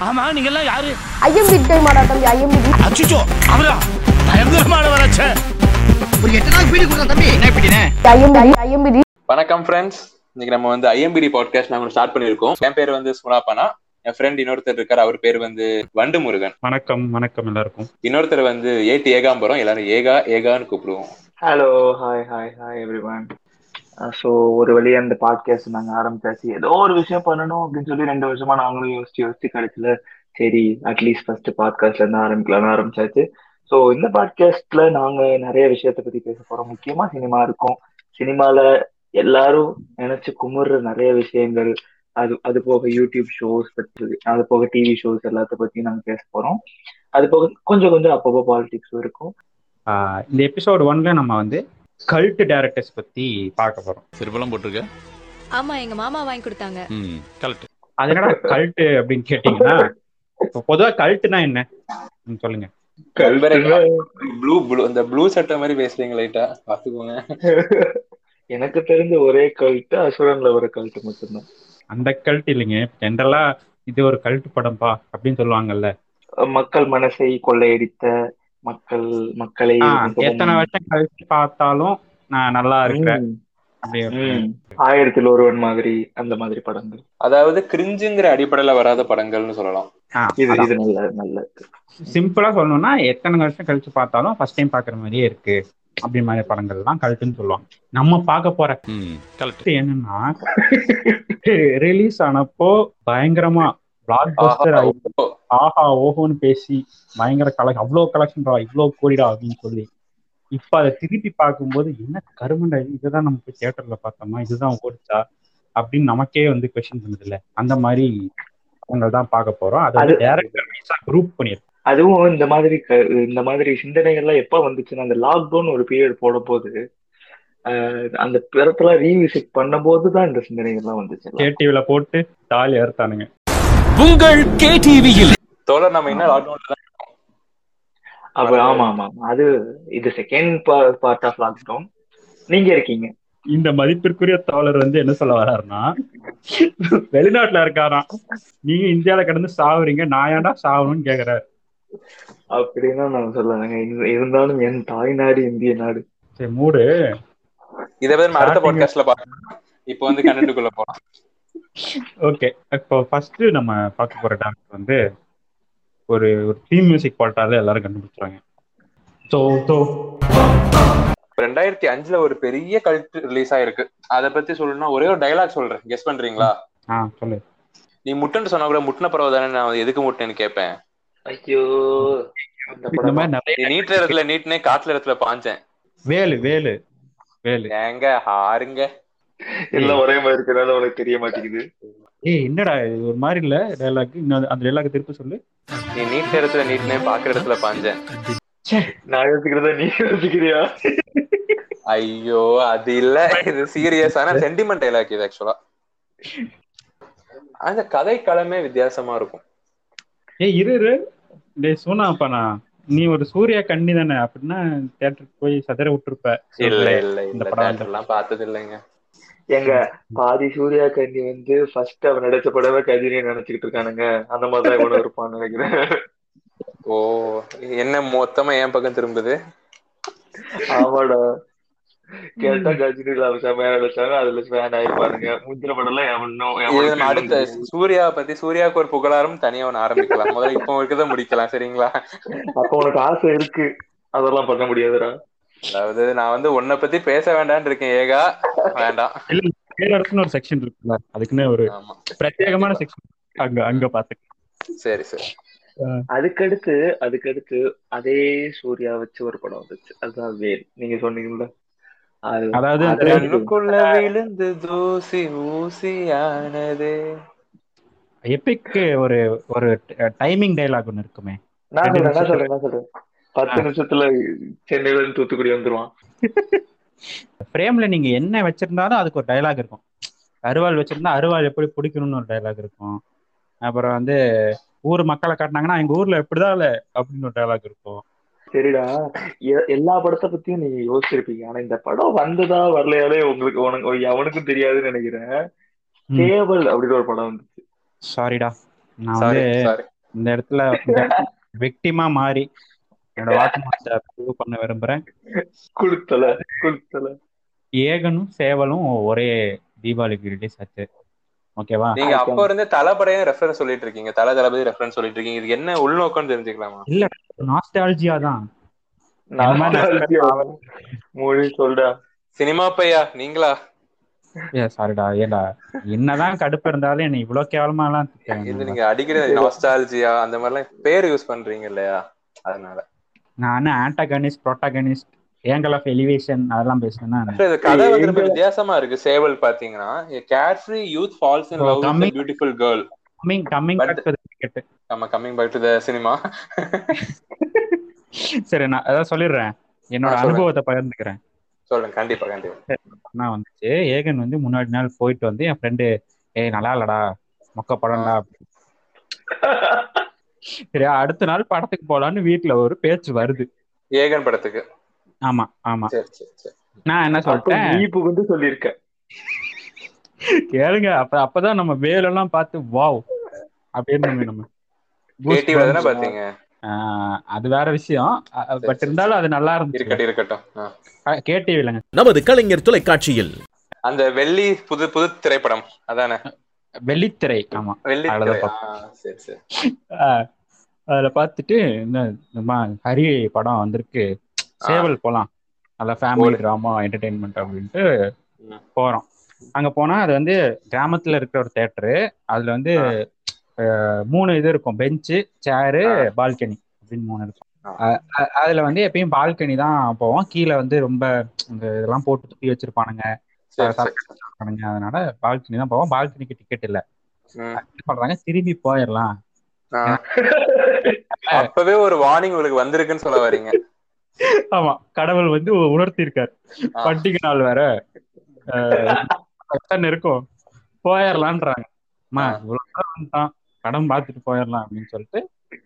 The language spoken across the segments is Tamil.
ஆமா நீங்க எல்லாம் யாரு ஐஎம்பி டைமாடா தம்பி ஐஎம்பி அச்சுச்சோ அவரா? பயங்கரமான வளர்ச்ச. ஒரு எட்டு நாள் பீடி கொடுத்தா தம்பி. என்ன பீடினே ஐஎம்பி ஐஎம்பி வணக்கம் ஃப்ரெண்ட்ஸ் இன்னைக்கு நம்ம வந்து ஐஎம்பிடி பாட்காஸ்ட் நாங்க ஸ்டார்ட் பண்ணிருக்கோம் என் பேர் வந்து சுனாப்பானா என் ஃப்ரெண்ட் இன்னொருத்தர் இருக்காரு. அவர் பேர் வந்து வண்டு முருகன் வணக்கம் வணக்கம் எல்லாருக்கும். இன்னொருத்தர் வந்து ஏடி ஏகாம்பரம். எல்லாரும் ஏகா ஏகான்னு கூப்பிடுவோம். Hello hi hi hi everyone so ஒரு வழியா அந்த பாட்காஸ்ட் நாங்க ஆரம்பிச்சாச்சு. ஏதோ ஒரு விஷயம் பண்ணணும் அப்படின்னு சொல்லி ரெண்டு வருஷமா நாங்களும் யோசிச்சு யோசிச்சு கிடைச்சல சரி அட்லீஸ்ட் ஃபர்ஸ்ட் பாட்காஸ்ட்ல இருந்து ஆரம்பிக்கலாம்னு ஆரம்பிச்சாச்சு. ஸோ இந்த பாட்காஸ்ட்ல நாங்க நிறைய விஷயத்த பத்தி பேச போறோம். முக்கியமா சினிமா இருக்கும். சினிமால எல்லாரும் நினைச்சு குமுறுற நிறைய விஷயங்கள். அது அது போக யூடியூப் ஷோஸ் பற்றி அது போக டிவி ஷோஸ் எல்லாத்த பத்தியும் நாங்கள் பேச போறோம். அது போக கொஞ்சம் கொஞ்சம் அப்பப்போ பாலிடிக்ஸும் இருக்கும். இந்த எபிசோடு ஒன்ல நம்ம வந்து கல்ட் டேரக்டர்ஸ் பத்தி பார்க்க போறோம். சிறுபலம் போட்டிருக்க? ஆமா எங்க மாமா வாங்கி கொடுத்தாங்க. ம் கரெக்ட் அது என்னடா கல்ட் அப்படின்னு கேட்டீங்கன்னா பொதுவா கல்ட்னா என்ன? சொல்லுங்க. ப்ளூ ப்ளூ இந்த ப்ளூ சட்டை மாதிரி பேசுறீங்க லைட்டா பாத்துக்கோங்க எனக்கு தெரிஞ்ச ஒரே கல்ட்டு அசுரன்ல ஒரு கல்ட்டு மட்டும்தான். அந்த கல்ட் இல்லைங்க. ஜென்ரலா இது ஒரு கல்ட் படம்பா அப்படின்னு சொல்லுவாங்கல்ல. மக்கள் மனசை கொள்ளையடித்த மக்கள் மக்களை எத்தனை வருஷம் கழிச்சு பார்த்தாலும் நான் நல்லா இருக்கிறேன். ம். ஆயிரத்தில் ஒருவன் மாதிரி அந்த மாதிரி படங்கள். அதாவது கிரிஞ்சுங்கிற அடிப்படையில வராத படங்கள்னு சொல்லலாம். இது இது நல்ல நல்ல சிம்பிளா சொல்லணும்னா எத்தனை வருஷம் கழிச்சு பார்த்தாலும் ஃபர்ஸ்ட் டைம் பாக்குற மாதிரியே இருக்கு. அப்படி மாதிரி படங்கள் தான் கல்ட்டுன்னு சொல்லுவாங்க. நம்ம பார்க்க போற கருத்து என்னன்னா ரிலீஸ் ஆனப்போ பயங்கரமா பிளாக் பஸ்டர் ஆஹா, ஓஹோன்னு பேசி பயங்கர கலெக்ஷன் அவ்வளோ கலெக்ஷன்டா இவ்வளோ கோடிடா அப்படின்னு சொல்லி. இப்ப அதை திருப்பி பார்க்கும்போது என்ன கருமண்டா இது? இதுதான் நம்ம போய் தியேட்டர்ல பார்த்தோமா? இதுதான் ஓடிச்சா? அப்படின்னு நமக்கே வந்து கொஸ்டின் பண்ணுது இல்ல அந்த மாதிரி அவங்க தான் பார்க்க போறோம். அதை அது- டேரக்டர் குரூப் பண்ணிருக்கோம் அதுவும் இந்த மாதிரி இந்த மாதிரி சிந்தனைகள்லாம் எப்ப வந்துச்சுன்னா அந்த லாக்டவுன் ஒரு பீரியட் போட போது அந்த பிறத்துல ரீவிசிட் பண்ணும்போது தான் இந்த சிந்தனைகள்லாம் வந்துச்சு. கேடிவில போட்டு தாலி அறுத்தானுங்க. உங்கள் கேடிவியில் தோழர் நம்ம இன்னும் லாக்டவுன்ல தான் அப்ப ஆமா ஆமா அது இது செகண்ட் பார்ட் ஆஃப் லாக்டவுன் நீங்க இருக்கீங்க. இந்த மதிப்பிற்குரிய தோழர் வந்து என்ன சொல்ல வர்றாருன்னா வெளிநாட்டுல இருக்காராம் நீங்க இந்தியால கிடந்து சாவுறீங்க. நான் ஏன்டா சாவணும்னு கேக்குறாரு. அப்படின்னா நான் சொல்லலைங்க. இரு- இருந்தாலும் என் தாய்நாடு இந்திய நாடு. சரி மூடு. இதை பத்தி நம்ம அடுத்த பாட்காஸ்ட்ல பார்க்கலாம். இப்போ வந்து கண்டென்ட்டுக்குள்ள போலாம். ஓகே இப்போ ஃபர்ஸ்ட் நம்ம பார்க்க போற டான்ஸ் வந்து ஒரு ஒரு தீம் மியூசிக் போட்டாலே எல்லாரும் கண்டுபிடிச்சாங்க ஸோ ஸோ ரெண்டாயிரத்தி அஞ்சுல ஒரு பெரிய கல்ட் ரிலீஸ் ஆயிருக்கு. அத பத்தி சொல்லணும்னா ஒரே ஒரு டைலாக் சொல்றேன். கெஸ் பண்றீங்களா? ஆ சொல்லு. நீ முட்டைன்னு சொன்னா கூட முட்டின பறவை தானே நான் எதுக்கு முட்டைன்னு கேட்பேன் ஐயோ நீட்டுற இடத்துல நீட்டுனே காட்டுல இடத்துல பாஞ்சேன். வேலு வேலு வேலு. ஏங்க ஹாருங்க எல்லாம் ஒரே மாதிரி இருக்கிறதால உனக்கு தெரிய மாட்டேங்குது. ஏய் என்னடா இது? ஒரு மாதிரி இல்ல டைலாக் இன்னும் அந்த டைலாக் திருப்பி சொல்லு. நீ நீட்ட இடத்துல நீட்டுனே பாக்குற இடத்துல பாஞ்சேன் நான் யோசிக்கிறத நீ யோசிக்கிறியா? ஐயோ அது இல்ல. இது சீரியஸான சென்டிமெண்ட் டைலாக் இது ஆக்சுவலா அந்த கதை களமே வித்தியாசமா இருக்கும். ஏய் இரு இரு. டேய் சோனாப்பா நான். நீ ஒரு சூர்யா கண்ணி தானே அப்படின்னா தேட்டருக்கு போய் சதற விட்டுருப்ப. இல்ல இல்ல இந்த படம் எல்லாம் பார்த்தது இல்லைங்க எங்க பாதி சூர்யா கண்ணி வந்து ஃபர்ஸ்ட் அவன் நடிச்ச படமே கஜினி நினைச்சுக்கிட்டு இருக்கானுங்க. அந்த மாதிரிதான் இவனும் இருப்பான்னு நினைக்கிறேன். ஓ என்ன மொத்தமா என் பக்கம் திரும்புது? ஆமாடா. கேட்டா கஜினி இல்லாம செமையா நடிச்சாங்க. அதுல ஃபேன் ஆயிருப்பாருங்க முந்திர படம் எல்லாம் அடுத்த சூர்யா பத்தி சூர்யாவுக்கு ஒரு புகழாரம் தனியா ஒண்ணு ஆரம்பிக்கலாம். முதல்ல இப்போ இருக்கிறத முடிக்கலாம் சரிங்களா? அப்ப உனக்கு ஆசை இருக்கு. அதெல்லாம் பண்ண முடியாதுடா. அதாவது நான் வந்து உன்னை பத்தி பேச வேண்டாம்னு இருக்கேன் ஏகா. வேண்டாம். ஒரு செக்ஷன் இருக்குல்ல அதுக்குன்னு ஒரு பிரத்யேகமான செக்ஷன் அங்க அங்க பாத்துக்க. சரி சரி. அதுக்கடுத்து அதுக்கடுத்து அதே சூர்யா வச்சு ஒரு படம் வந்துச்சு. அதுதான் வேல். நீங்க சொன்னீங்கல்ல. அது அதாவது கண்ணுக்குள்ள விழுந்து தூசி ஊசியானது. எபிக் ஒரு ஒரு டைமிங் டைலாக் ஒன்னு இருக்குமே. நான். சொல்றேன் நான் சொல்றேன். பத்து நிமிஷத்துல சென்னையில இருந்து தூத்துக்குடி வந்துருவான். ஃப்ரேம்ல நீங்க என்ன வச்சிருந்தாலும் அதுக்கு ஒரு டைலாக் இருக்கும். அருவாள் வச்சிருந்தா அருவாள் எப்படி பிடிக்கணும்னு ஒரு டைலாக் இருக்கும். அப்புறம் வந்து ஊர் மக்களை காட்டினாங்கன்னா எங்க ஊர்ல எப்படிதான் இல்ல அப்படின்னு ஒரு டைலாக் இருக்கும். சரிடா. எ- எல்லா படத்தை பத்தியும் நீங்க யோசிச்சிருப்பீங்க. ஆனா இந்த படம் வந்ததா வரலையாலே உங்களுக்கு உனக்கு எவனுக்கும் தெரியாதுன்னு நினைக்கிறேன். கேவல் அப்படின்னு ஒரு படம் வந்துச்சு. சாரிடா நான் சாரி வந்து சாரி இந்த இடத்துல விக்டிமா மாறி என்னோட ப்ரூவ் பண்ண விரும்புறேன். குடுத்தல ஏகனும் சேவலும் ஒரே தீபாவளிக்கு ரிலீஸ் ஆச்சு. ஓகேவா நீங்க அப்ப இருந்தே தலைப்படையும் ரெஃபரன்ஸ் சொல்லிட்டு இருக்கீங்க. தல தளபதி ரெஃபரன்ஸ் சொல்லிட்டு இருக்கீங்க. இதுக்கு என்ன உள்நோக்கம்னு தெரிஞ்சுக்கலாமா? இல்ல நாஸ்டாலஜியா தான். மாதிரி மொழி சொல்றா. சினிமா பையா? நீங்களா? ஏ சாரிடா ஏடா என்னதான் கடுப்பு இருந்தாலும் என்ன இவ்வளவு கேவலமா எல்லாம் இது. நீங்க அடிக்கடி நாஸ்டாலஜியா அந்த மாதிரிலாம் பேர் யூஸ் பண்றீங்க இல்லையா? அதனால. நான் antagonist protagonist angle of elevation அதெல்லாம் இது கதை வந்து ரொம்ப வித்தியாசமா இருக்கு. சேவல் பாத்தீங்கன்னா carefree youth falls in love with beautiful girl coming coming back to cricket நம்ம coming back to the cinema சரி நான் அதான் சொல்லிடுறேன். என்னோட. அனுபவத்தை பகிர்ந்துக்கிறேன். சொல்லுங்க கண்டிப்பா கண்டிப்பா. நான் வந்துச்சு. ஏகன் வந்து முன்னாடி நாள் போயிட்டு வந்து என் ஃப்ரெண்டு ஏய் நல்லா இல்லடா. மொக்க படம்டா. சரி அடுத்த நாள் படத்துக்கு போலான்னு வீட்டுல ஒரு பேச்சு வருது. ஏகன் படத்துக்கு. ஆமா ஆமா. சரி சரி சரி. நான் என்ன சொல்லிட்டேன்? நீ புகுந்து சொல்லியிருக்க. கேளுங்க அப்ப அப்பதான் நம்ம வேலெல்லாம் பார்த்து வாவ் அப்படின்னு நம்ம. பாத்தீங்க ஆஹ் அது வேற விஷயம். பட் இருந்தாலும் அது நல்லா இருந்துச்சு. இருக்கட்டும். கேடிவி இல்லைங்க. நமது கலைஞர் தொலைக்காட்சியில். அந்த வெள்ளி புது புது திரைப்படம் அதானே? வெள்ளித்திரை. ஆமா. அதுல பார்த்துட்டு இந்த ஹரி படம் வந்திருக்கு. சேவல் போலாம். நல்லா ஃபேமிலி. டிராமா என்டர்டைன்மெண்ட் அப்படின்ட்டு. போறோம். அங்க போனா அது வந்து கிராமத்துல இருக்கிற ஒரு தேட்டரு அதுல வந்து மூணு இது இருக்கும். பெஞ்சு சேரு. பால்கனி அப்படின்னு மூணு இருக்கும். அதுல வந்து எப்பயும் பால்கனி தான் போவோம். கீழே வந்து ரொம்ப இந்த இதெல்லாம் போட்டு துப்பி வச்சிருப்பானுங்க. அதனால பால்கனி தான் போவோம். பால்கனிக்கு டிக்கெட் இல்ல. பண்றாங்க? திரும்பி போயிடலாம். அப்பவே ஒரு வார்னிங் உங்களுக்கு வந்திருக்குன்னு சொல்ல வரீங்க ஆமா. கடவுள் வந்து உணர்த்தி இருக்காரு. பண்டிகை நாள் வேற. இருக்கும்? போயிடலான்றாங்க. அம்மா ஆ. இவ்வளவு தூரம் வந்துட்டோம் படம் பார்த்துட்டு போயிடலாம் அப்படின்னு சொல்லிட்டு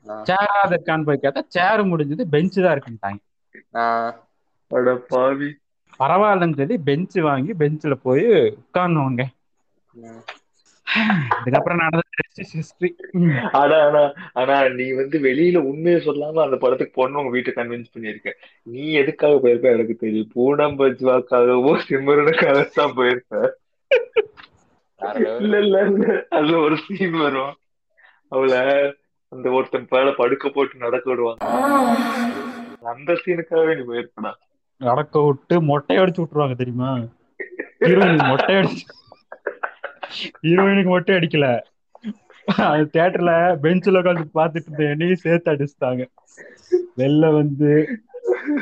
ஆ. சேராத இருக்கான்னு போய் கேட்டா சேர் முடிஞ்சது பெஞ்சு தான் இருக்குன்ட்டாங்க. பரவாயில்லன்னு சொல்லி பெஞ்ச் வாங்கி பெஞ்ச்ல போய் உட்கார்ந்தவங்க. இதுக்கப்புறம் நடந்த ஹிஸ்டரி ஆனா ஆனா ஆனா நீ வந்து வெளியில உண்மையை சொல்லாம அந்த படத்துக்கு போன உங்க வீட்டை கன்வின்ஸ் பண்ணிருக்க நீ எதுக்காக போயிருப்ப எனக்கு தெரியும். பூனம் பஜ்வாக்காகவோ சிம்மரனுக்காக தான் level. இல்ல இல்ல அதுல ஒரு சீன் வரும். அவளை அந்த ஒருத்தன் மேல படுக்க போட்டு நடக்க விடுவாங்க அந்த சீனுக்காகவே நீ போயிருப்படா நடக்க விட்டு மொட்டை அடிச்சு விட்டுருவாங்க தெரியுமா? ஹீரோயினுக்கு மொட்டை அடிச்சு ஹீரோயினுக்கு மொட்டை அடிக்கல. அது தியேட்டர்ல பெஞ்சில் உட்காந்து பாத்துட்டு இருந்த என்னையும் சேர்த்து அடிச்சுட்டாங்க. வெளில வந்து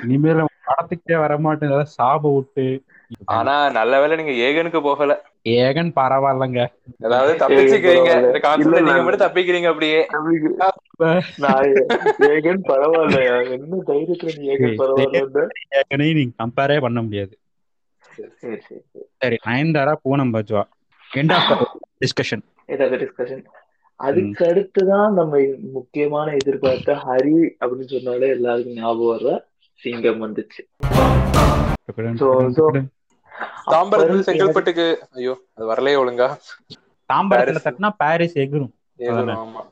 இனிமேல படத்துக்கே வரமாட்டேன் சாப விட்டு. ஆனா நல்ல வேலை நீங்க ஏகனுக்கு போகல. ஏகன் பரவாயில்லங்க. அதாவது தப்பிச்சுக்கிறீங்க. பரவாயில்ல. இந்த நீங்க. மட்டும் தப்பிக்கிறீங்க அப்படியே. ஏகன் பரவாயில்லையா என்ன தைரியத்துல நீ ஏகன் பரவாயில்ல ஏகனையும் நீங்க கம்பேரே பண்ண முடியாது. சரி சரி சரி. சரி Nayanthara Poonam Bajwa. End of discussion ஏதாவது டிஸ்கஷன் அதுக்கு அடுத்துதான் நம்ம முக்கியமான எதிர்பார்த்த ஹரி அப்படின்னு சொன்னாலே எல்லாருக்கும் ஞாபகம் வர்ற சிங்கம் வந்துச்சு. தாம்பரத்துல செங்கல்பட்டுக்கு ஐயோ அது வரலையே ஒழுங்கா. தாம்பரத்துல. தட்டினா பாரிஸ் எகிரும். ஆமா.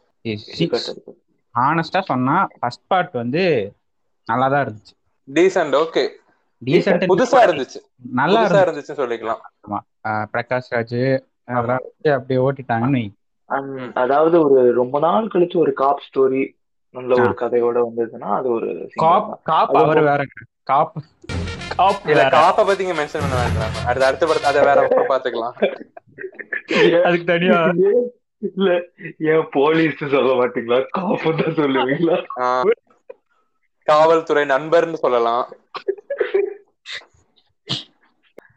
ஹானஸ்டா சொன்னா ஃபர்ஸ்ட் பார்ட் வந்து நல்லா தான் இருந்துச்சு டீசென்ட் ஓகே டீசென்ட் புதுசா இருந்துச்சு. நல்லா இருந்துச்சு. சொல்லிக்கலாம். ஆஹ் பிரகாஷ் ராஜ் அதெல்லாம் அப்படியே ஓட்டிட்டாங்கன்னு அதாவது ஒரு ரொம்ப நாள் கழிச்சு ஒரு காப் ஸ்டோரி நல்ல ஒரு கதையோட வந்ததுன்னா அது ஒரு காப். காப் அவர் வேற. காப் காப் இல்ல வேற. காப்ப பத்தி இங்க மென்ஷன் பண்ண வேண்டாம். அடுத்த அடுத்த படத்தை அதை வேற அப்புறம் பாத்துக்கலாம். அதுக்கு தனியா இல்ல ஏன் போலீஸ் சொல்ல மாட்டீங்களா? காப்பு தான் சொல்லுவீங்களா? காவல்துறை நண்பர்னு சொல்லலாம்.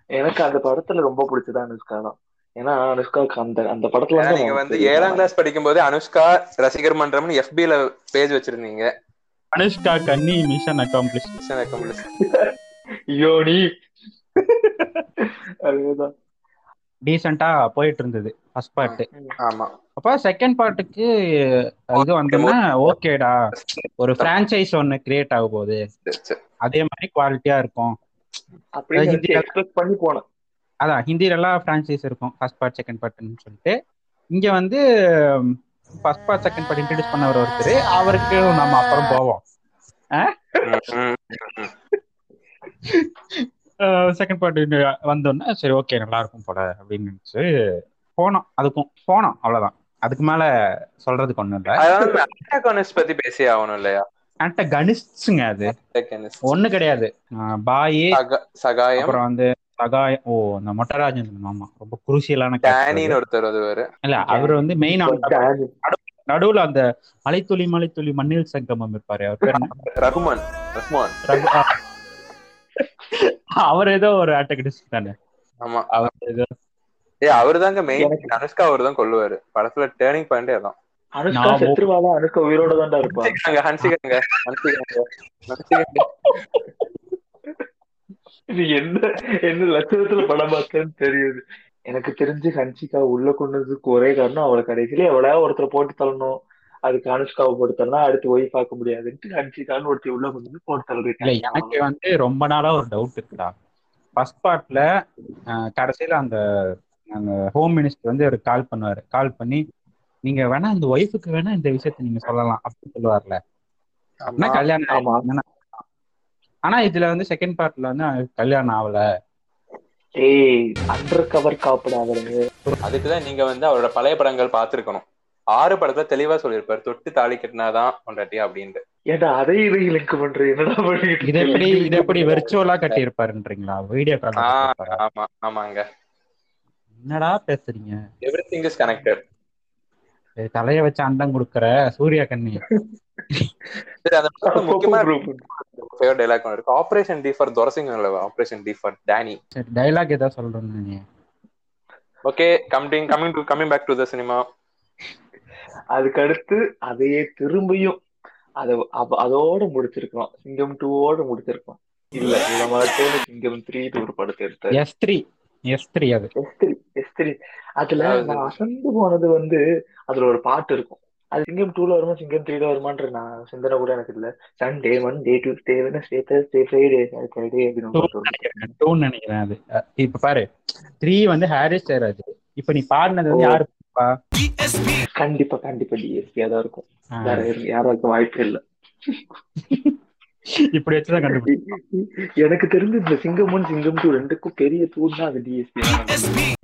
எனக்கு அந்த படத்துல ரொம்ப பிடிச்சது அனுஷ்கா தான். ஏன்னா அனுஷ்காக்கு அந்த அந்த படத்துல நீங்க வந்து. ஏழாம் கிளாஸ் படிக்கும் போது அனுஷ்கா ரசிகர் மன்றம்னு FB ல பேஜ் வச்சிருந்தீங்க. அனுஷ்கா கன்னி மிஷன் அக்காம்ப்ளிஷ் accomplished. யோனி. அதேதான். டீசெண்டா போயிட்டு இருந்தது ஃபர்ஸ்ட் பார்ட் ஆமா. அப்ப செகண்ட் பார்ட்டுக்கு இது வந்தோம்னா ஓகேடா ஒரு பிரான்ச்சைஸ் ஒன்னு கிரியேட் ஆக போகுது. அதே மாதிரி குவாலிட்டியா இருக்கும். பண்ணி போனேன். அதான் ஹிந்தில எல்லாம் பிரான்ச்சைஸ் இருக்கும் ஃபர்ஸ்ட் பார்ட் செகண்ட் பார்ட்னு சொல்லிட்டு. இங்க வந்து first part second part introduce பண்ணவர் ஒருத்தர். அவருக்கு நம்ம அப்புறம் போவோம். செகண்ட் பார்ட் வந்தோடனே சரி ஓகே நல்லா இருக்கும் போல அப்படின்னு நினைச்சு போனோம். அதுக்கும் போனோம் அவ்வளவுதான். அதுக்கு மேல சொல்றதுக்கு ஒண்ணும் இல்ல. antagonist பத்தி பேசி ஆகணும் இல்லையா? அன்ட்ட கனிஸ்ட்ஸுங்க அது. ஒண்ணு கிடையாது. பாயி சக- சகாயம். அப்புறம் வந்து சகாயம். ஓ இந்த மொட்டராஜன் ஆமா ரொம்ப குருசியலான டேனின்னு ஒருத்தர் வருவாரு இல்ல அவர் வந்து மெயின். நடுவுல அந்த மலைத்துளி மலைத்துளி மண்ணில் சங்கமம் இருப்பாரு. அவர்? ரகுமான். ரஹ்மான் ரகு- ஆ. அவர் ஏதோ ஒரு ஆட்டகடிஸ்ட் தானே ஆமா. அவர் ஏதோ ஏ அவரு தாங்க மெயின் அனுஷ்கா அவர் தான் கொள்ளுவாரு படத்துல டேர்னிங் பாயிண்டே அதான் அனுஷ்கா செத்துருவாளா அனுஷ்கா உயிரோட தான்டா இருப்பா. ஹன்சிகாங்க ஹன்சிகாங்க ஹன்சிகாங்க ஹன்சிகாங்க. இது என்ன என்ன லட்சணத்துல படம் பார்த்தேன்னு தெரியுது. எனக்கு தெரிஞ்சு ஹன்சிகா உள்ள கொண்டதுக்கு ஒரே காரணம் அவளை கடைசியில எவ்வளவு ஒருத்தரை போட்டு தள்ளணும். அதுக்கு அனுஷ்காவை தள்ளனா அடுத்து ஒய் பார்க்க முடியாதுன்ட்டு ஹன்சிகான்னு ஒருத்தி உள்ள கொண்டு வந்து போட்டு எனக்கு வந்து ரொம்ப நாளா ஒரு டவுட் இருக்குடா. ஃபர்ஸ்ட் பார்ட்ல கடைசியில அந்த அந்த ஹோம் மினிஸ்டர் வந்து ஒரு கால் பண்ணுவாரு. கால் பண்ணி நீங்க வேணா இந்த ஒய்ஃபுக்கு வேணா இந்த விஷயத்த நீங்க சொல்லலாம் அப்படின்னு சொல்லுவார்ல. அப்படின்னா கல்யாணம் ஆமா. ஆயிடுச்சுன்னா. ஆனா இதுல வந்து செகண்ட் பார்ட்ல வந்து கல்யாணம் ஆகல. ஏய் அண்டர் கவர் காப்பிடாதது அதுக்குதான் நீங்க வந்து அவரோட பழைய படங்கள் பார்த்திருக்கணும். ஆறு படத்துல தெளிவா சொல்லியிருப்பாரு தொட்டு தாலி கட்டினாதான் பொண்டாட்டி அப்படின்ட்டு. ஏன்டா அதை இதை லிங்க் பண்ற? என்னடா பண்ணிட்டு இது எப்படி? இது எப்படி வெர்ச்சுவலா கட்டி இருப்பாருன்றீங்களா வீடியோ கால் ஆமா ஆமாங்க. என்னடா பேசுறீங்க? எவ்ரி திங் இஸ் கனெக்டட் தலைய வச்சு அண்டம் கொடுக்கற சூர்யா கண்ணி. Operation D for துரசிங் operation D for Danny சரி டைலாக் ஏதாவது சொல்றேன்னு நீ okay coming coming to coming back to the cinema அதுக்கு அடுத்து அதையே திரும்பியும் அத அதோட முடிச்சிருக்கலாம். சிங்கம் டூவோட முடிச்சிருக்கலாம். இல்ல. இத மட்டும் சிங்கம் த்ரீ ஒரு படத்தை எடுத்தாரு எஸ் த்ரீ எஸ் த்ரீ அது. எஸ் த்ரீ எஸ் த்ரீ அதுல நான் அசந்து போனது வந்து அதுல ஒரு பாட்டு இருக்கும். அது சிங்கம் டூல வருமா சிங்கம் த்ரீல வருமான்ற நான் சிந்தனை கூட எனக்கு இல்ல. Sunday one day two day stay stay Friday Friday அப்படின்னு நினைக்கிறேன் அது. இப்ப பாரு. த்ரீ வந்து ஹாரிஸ் ஜெயராஜ் இப்ப நீ பாடினது வந்து. யாரு? பாப்பா? கண்டிப்பா கண்டிப்பா டிஎஸ்பியா தான் இருக்கும். வேற யாரும் வாய்ப்பே இல்ல. இப்படி வச்சுதான் கண்டுபிடி எனக்கு தெரிஞ்சு இந்த சிங்கம் ஒன் சிங்கம் டூ ரெண்டுக்கும் பெரிய தூண் தான் அது டிஎஸ்பி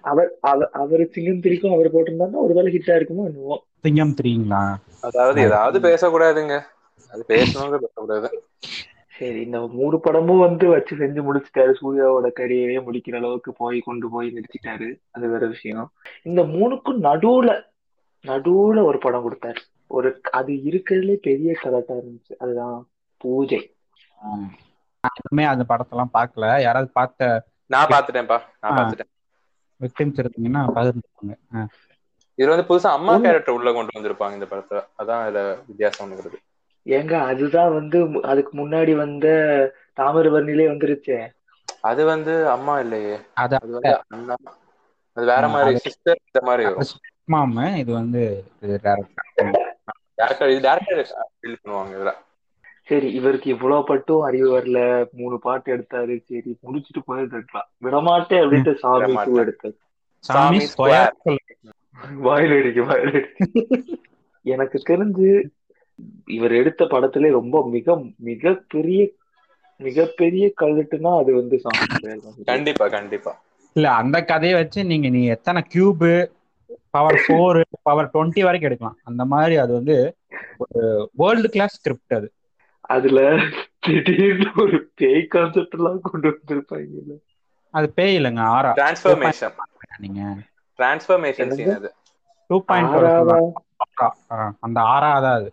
அவர் அவர் அவர் சிங்கம் த்ரீக்கும் அவர் போட்டிருந்தாருன்னா ஒருவேளை ஹிட் ஆயிருக்குமோ என்னவோ. சிங்கம் த்ரீங்களா அதாவது ஏதாவது பேசக்கூடாதுங்க. அது பேசணுங்க பேசக்கூடாது. சரி இந்த மூணு படமும் வந்து வச்சு செஞ்சு முடிச்சிட்டாரு. சூர்யாவோட கரியரே முடிக்கிற அளவுக்கு போய் கொண்டு போய் நிறுத்திட்டாரு. அது வேற விஷயம். இந்த மூணுக்கும் நடுவுல நடுவுல ஒரு படம் கொடுத்தாரு. ஒரு அது இருக்கிறதுலே பெரிய கலாட்டா இருந்துச்சு. அதுதான் பூஜை. இன்னுமே அந்த படத்தெல்லாம் பார்க்கல. யாராவது பார்த்த நான் பாத்துட்டேன்ப்பா நான் ஆ. பாத்துட்டேன் விக்டிம்ஸ். இதுல வந்து புதுசா அம்மா. கேரக்டர் உள்ள கொண்டு வந்திருப்பாங்க இந்த படத்துல. அதான் இதுல வித்தியாசம்ங்கிறது ஏங்க அதுதான் வந்து மு- அதுக்கு முன்னாடி வந்த தாமிரபரணிலே வந்துருச்சே. அது வந்து அம்மா இல்லையே. அது அது வந்து அண்ணா. அது வேற மாதிரி அது- சிஸ்டர் இந்த மாதிரி வரும். மாம இது வந்து இது டேரக்டர் டேரக்டர் இது டேரக்டர் ஃபீல் பண்ணுவாங்க இதுல சரி இவருக்கு இவ்வளவு பட்டும் அறிவு வரல. மூணு பாட்டு எடுத்தாரு. சரி முடிச்சிட்டு போயிருக்கலாம் விடமாட்டேன் அப்படின்ட்டு சாமி விடமாட்டேன். டூ எடுத்தாரு. சாமி சாமி ஸ்கொயர் வாயில் அடிக்க வாயில் அடிக்க எனக்கு தெரிஞ்சு இவர் எடுத்த படத்திலே ரொம்ப மிக மிகப்பெரிய மிகப்பெரிய கல்வெட்டுனா அது வந்து. கண்டிப்பா கண்டிப்பா. இல்ல அந்த கதையை வச்சு நீங்க நீ எத்தனை cube power four power twenty வரைக்கும் எடுக்கலாம். அந்த மாதிரி அது வந்து ஒரு வேர்ல்டு கிளாஸ் ஸ்கிரிப்ட் அது. அதுல திடீர்னு ஒரு பேய் கான்செப்ட் எல்லாம் கொண்டு வந்திருப்பாங்க அது பேய் இல்லைங்க ஆரா டிரான்ஸ்ஃபர்மேஷன் நீங்க? டிரான்ஸ்ஃபர்மேஷன் அது. டூ ஆறாவா? பாயிண்ட் அந்த ஆறா தான் அது.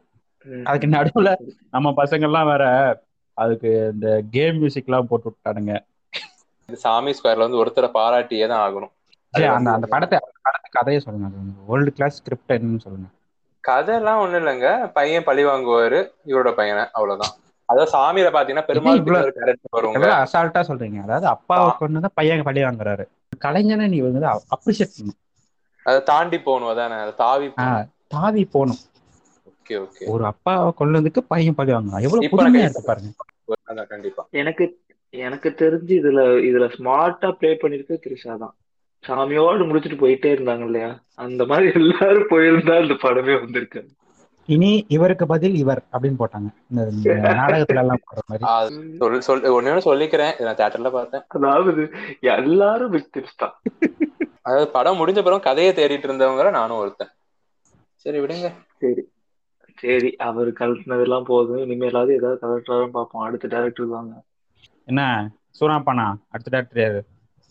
அதுக்கு நடுவுல நம்ம பசங்க எல்லாம் வேற அதுக்கு இந்த கேம் மியூசிக் எல்லாம் போட்டு விட்டானுங்க. சாமி ஸ்கொயர்ல வந்து ஒருத்தரை பாராட்டியே தான் ஆகணும். அந்த அந்த படத்தை அந்த படத்தை கதையை சொல்லுங்க. வேர்ல்டு கிளாஸ் ஸ்கிரிப்ட் என்னன்னு சொல்லுங்க. கதையெல்லாம் ஒண்ணும் இல்லைங்க. பையன் பழி வாங்குவாரு. இவரோட பையனை. அவ்வளவுதான். அதாவது சாமியில பாத்தீங்கன்னா பெருமாள் அசால்ட்டா சொல்றீங்க? அதாவது அப்பாவை கொண்டு தான் பையன் பழி வாங்குறாரு. கலைஞனை நீ வந்து அப்ரிஷியேட் பண்ணணும். அதை தாண்டி போகணும் அதானே? அதை தாவி தாவி போகணும். ஒரு அப்பாவை கொல்லதுக்கு பையன் பழி வாங்குறான். எவ்வளவு புதுமையா இருக்கு பாருங்க. கண்டிப்பா. எனக்கு எனக்கு தெரிஞ்சு இதுல இதுல ஸ்மார்ட்டா ப்ளே பண்ணிருக்கு த்ரிஷா தான். சாமியோடு முடிச்சுட்டு போயிட்டே இருந்தாங்க இல்லையா? அந்த மாதிரி எல்லாரும் போயிருந்தா இந்த படமே வந்திருக்கு. இனி இவருக்கு பதில் இவர் அப்படின்னு போட்டாங்க. இந்த நாடகத்துல எல்லாம் போடுற மாதிரி. சொல் ஒண்ணு சொல்லிக்கிறேன். இதை நான் தேட்டர்ல பார்த்தேன். அதாவது எல்லாரும் விக்டிம்ஸ் தான். அதாவது படம் முடிஞ்ச பிறகு கதையை தேடிட்டு இருந்தவங்க நானும் ஒருத்தன். சரி விடுங்க. சரி. சரி அவர் கழட்டினதெல்லாம் போதும் இனிமேலாவது ஏதாவது கலெக்டராக பார்ப்போம். அடுத்த டேரக்டர் வாங்க என்ன? சூனாப்பானா அடுத்த டேரக்டர் யாரு?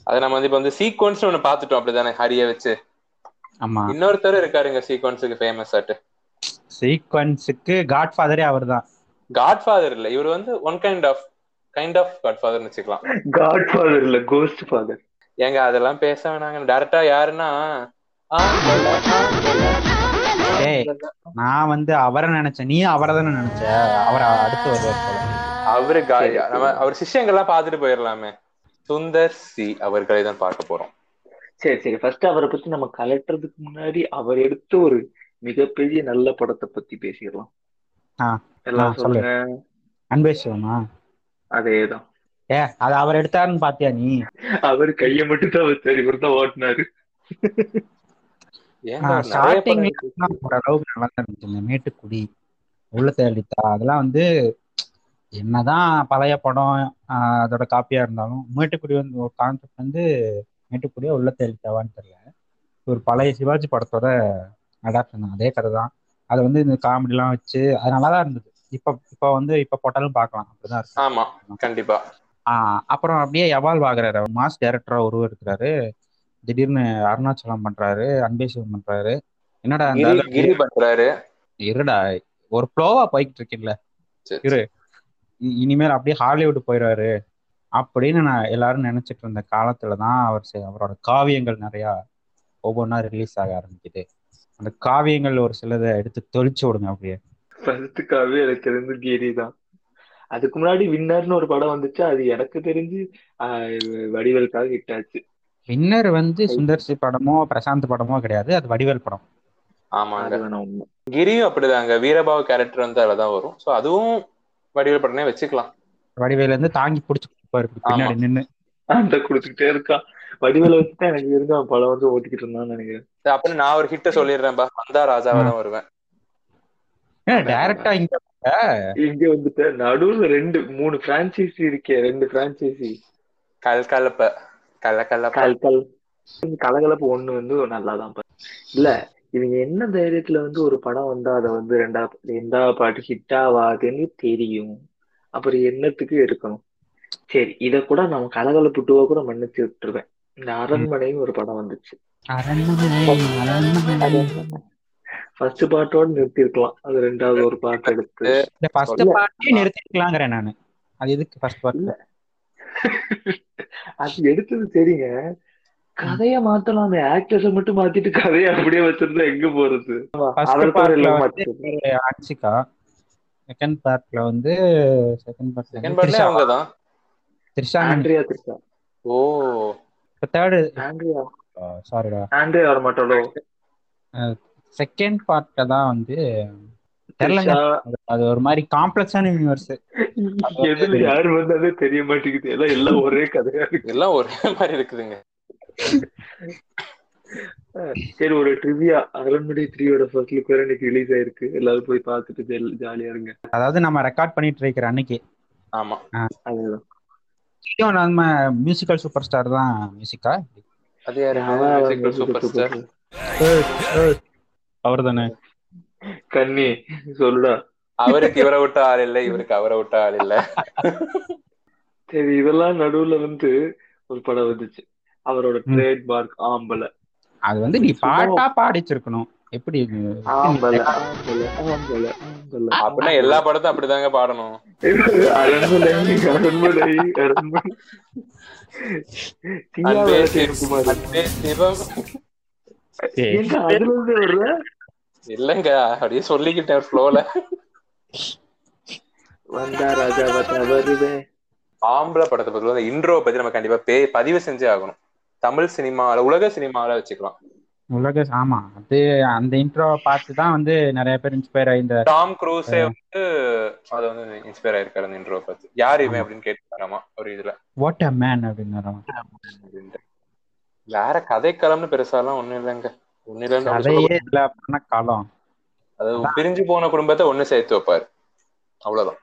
அதை நம்ம வந்து இப்ப வந்து சீக்வன்ஸ் ஒண்ணு பாத்துட்டோம் அப்படிதானே? ஹரிய வச்சு. ஆமா. இன்னொருத்தர் இருக்காருங்க சீக்வன்ஸுக்கு ஃபேமஸ் ஆட்டு. சீக்வன்ஸுக்கு காட் ஃபாதரே அவர் தான் காட் ஃபாதர் இல்ல. இவர் வந்து one kind of kind of god ஃபாதர்னு வச்சுக்கலாம். காட் ஃபாதர் இல்ல கோஸ்ட் ஃபாதர் ஏங்க அதெல்லாம் பேச வேணாங்க. டேரக்டா யாருன்னா நான் வந்து அவரை நினைச்சேன். நீ அவரை தானே நினைச்ச? அவரை அடுத்து வருவார் அவரு நம்ம அவர் சிஷ்யங்கள்லாம் பாத்துட்டு போயிடலாமே சுந்தர் சி அவர்களை தான் பார்க்க போறோம். சரி சரி. ஃபர்ஸ்ட் அவரை பத்தி நம்ம கலட்டுறதுக்கு முன்னாடி அவர் எடுத்த ஒரு மிகப்பெரிய நல்ல படத்தை பத்தி பேசிடலாம். எல்லாம். சொல்லுங்க. அன்பே சிவமா? அதேதான். ஏ அது அவர் எடுத்தாருன்னு பாத்தியா நீ? அவர் கைய மட்டும் தான் வச்சாரு இவர் தான் ஓட்டினாரு. ஓரளவுக்கு நல்லா தான் இருந்துச்சு மேட்டுக்குடி உள்ள தேடித்தா அதெல்லாம் வந்து என்னதான் பழைய படம் அதோட காப்பியா இருந்தாலும் மேட்டுக்குடி வந்து ஒரு கான்செப்ட் வந்து மேட்டுக்குடியா உள்ள தேடித்தாவான்னு தெரியல. ஒரு பழைய சிவாஜி படத்தோட அடாப்ஷன் தான். அதே கதை தான் அது வந்து இந்த காமெடிலாம் வச்சு அது நல்லா தான் இருந்தது. இப்ப இப்ப வந்து இப்ப போட்டாலும் பார்க்கலாம். அப்படிதான் இருக்கு. ஆமா கண்டிப்பா. ஆஹ் அப்புறம் அப்படியே எவால்வ் ஆகுறாரு மாஸ் டைரக்டரா உருவம் எடுக்கிறாரு திடீர்னு அருணாச்சலம் பண்றாரு அன்பேசிவம் பண்றாரு. என்னடா அந்த கிரி பண்றாரு. இருடா ஒரு ஃப்ளோவா போய்கிட்டு இருக்கீங்களா இரு. இனிமேல் அப்படியே ஹாலிவுட் போயிடுவாரு. அப்படின்னு நான் எல்லாரும் நினைச்சிட்டு இருந்த காலத்துல தான் அவர் அவரோட காவியங்கள் நிறைய ஒவ்வொன்றா ரிலீஸ் ஆக ஆரம்பிக்குது. அந்த காவியங்கள் ஒரு சிலதை எடுத்து தொளிச்சு விடுங்க அப்படியே. ஃபர்ஸ்டுக்காகவே எனக்கு தெரிஞ்சு கிரி தான். அதுக்கு முன்னாடி வின்னர்னு ஒரு படம் வந்துச்சு. அது எனக்கு தெரிஞ்சு வடிவேலுக்காக ஹிட் ஆச்சு. வின்னர் வந்து சுந்தர்சி படமோ பிரசாந்த் படமோ கிடையாது. அது வடிவேல் படம். ஆமாங்க. கிரியும் அப்படிதாங்க. வீரபாவ கேரக்டர் வந்து அதுலதான் வரும். சோ அதுவும் வடிவேல் படனே வச்சுக்கலாம். வடிவேல இருந்து தாங்கி பிடிச்சி பின்னாடி நின்னு. அந்த கொடுத்துக்கிட்டே இருக்கான். வடிவேல வச்சுதான் எனக்கு இருந்து அவன் பல வருஷம் ஓட்டிக்கிட்டு இருந்தான்னு நினைக்கிறேன். சரி, அப்புறம் நான் ஒரு ஹிட்ட சொல்லிடுறேன்பா. வந்தா ராஜாவா தான் வருவேன். டைரக்டா இங்க இங்க வந்துட்டு நடுவுல ரெண்டு மூணு பிரான்சைசி இருக்கே. ரெண்டு பிரான்சைசி கல் கலப்ப கல்ல கலப்ப கல் கல். கலகலப்பு ஒண்ணு வந்து நல்லாதான் இல்ல இவங்க என்ன தைரியத்துல வந்து ஒரு படம் வந்தா அதை வந்து ரெண்டா ரெண்டா பாட்டு ஹிட் ஆகாதுன்னு தெரியும். அப்புறம் என்னத்துக்கு எடுக்கணும்? சரி இத கூட நம்ம கலகலப்பு டூவை கூட மன்னிச்சு விட்டுருவேன். இந்த அரண்மனைன்னு ஒரு படம் வந்துச்சு. அரண்மனை அரண்மனை. ஃபர்ஸ்ட் பாட்டோட நிறுத்தி இருக்கலாம் அது ரெண்டாவது ஒரு பாட்டு எடுத்து. இந்த ஃபர்ஸ்ட் நானு. அது எதுக்கு ஃபர்ஸ்ட் இல்ல. அது எடுத்தது சரிங்க. கதைய மாத்தலாம். அந்த ஆக்டர்ஸ மட்டும் மாத்திட்டு கதையை அப்படியே வச்சிருந்தா எங்க போறது? அன்சிகா செகண்ட் பார்ட்ல வந்து செகண்ட் பார்ட்ல செகண்ட் பார்ட்ல அவங்க தான் த்ரிஷா. ஆண்ட்ரியா திருச்சா ஓ. தேர்டு ஆண்ட்ரியா. சாரிடா ஆண்ட்ரியா வர மாட்டாளோ செகண்ட் பார்ட்ல தான் வந்து தெரியலங்க. அது ஒரு மாதிரி காம்ப்ளெக்ஸான யூனிவர்ஸ் எதுல யாரு வந்தாலே தெரிய மாட்டேங்குது. எல்லாம் எல்லாம் ஒரே கதையா இருக்கு. எல்லாம் ஒரே மாதிரி இருக்குதுங்க. சரி ஒரு ட்ரிவியா அரண்மனை த்ரீயோட ஃபர்ஸ்ட் லுக் வேற இன்னைக்கு ரிலீஸ் ஆயிருக்கு. எல்லாரும் போய் பார்த்துட்டு ஜெல்- ஜாலியா இருங்க. அதாவது நம்ம ரெக்கார்ட் பண்ணிட்டு இருக்கிற அன்னைக்கு. ஆமா. அதுதான். நம்ம மியூசிக்கல் சூப்பர் ஸ்டார் தான் மியூசிக்கா அது யாரு? சூப்பர் ஸ்டார் அவர் தானே கண்ணி சொல்லுடா. அவருக்கு இவரை விட்ட ஆள் இல்ல இவருக்கு அவரை விட்ட ஆள் இல்ல. சரி இதெல்லாம் நடுவுல வந்து ஒரு படம் வந்துச்சு. அவரோட ட்ரேட் மார்க் ஆம்பளை. அது வந்து நீ பாட்டா பாடிச்சிருக்கணும். எப்படி ஆம்பளை ஆம்பளை அப்படின்னா எல்லா படத்தையும் அப்படிதாங்க பாடணும். அரண்மனை அரண்மனை சிவகுமார். அதுல இருந்து வர்ற? இல்லங்க அப்படியே சொல்லிக்கிட்டேன் ஃப்ளோல வந்தா ராஜாவா வருவேன். ஆம்பளை படத்தை பத்தி வந்து இன்ட்ரோ பத்தி நம்ம கண்டிப்பா பே பதிவு செஞ்சே ஆகணும். தமிழ் சினிமால உலக சினிமால வச்சுக்கலாம். உலக ஆமா. அது அந்த இன்ட்ரோ பார்த்து தான் வந்து நிறைய பேர் இன்ஸ்பயர் ஆகி இந்த டாம் க்ரூஸே வந்து அது வந்து இன்ஸ்பயர் ஆயிருக்காரு அந்த இன்ட்ரோ பார்த்து. யார் இவன் அப்படின்னு கேட்டுக்காராமா ஒரு இதுல. வாட் அ மேன் அப்படின்னு. வேற கதைக்களம்னு பெருசாலாம் ஒண்ணும் இல்லைங்க. காலம். அது பிரிஞ்சு போன குடும்பத்தை ஒண்ணு சேர்த்து வைப்பாரு. அவ்வளவுதான்.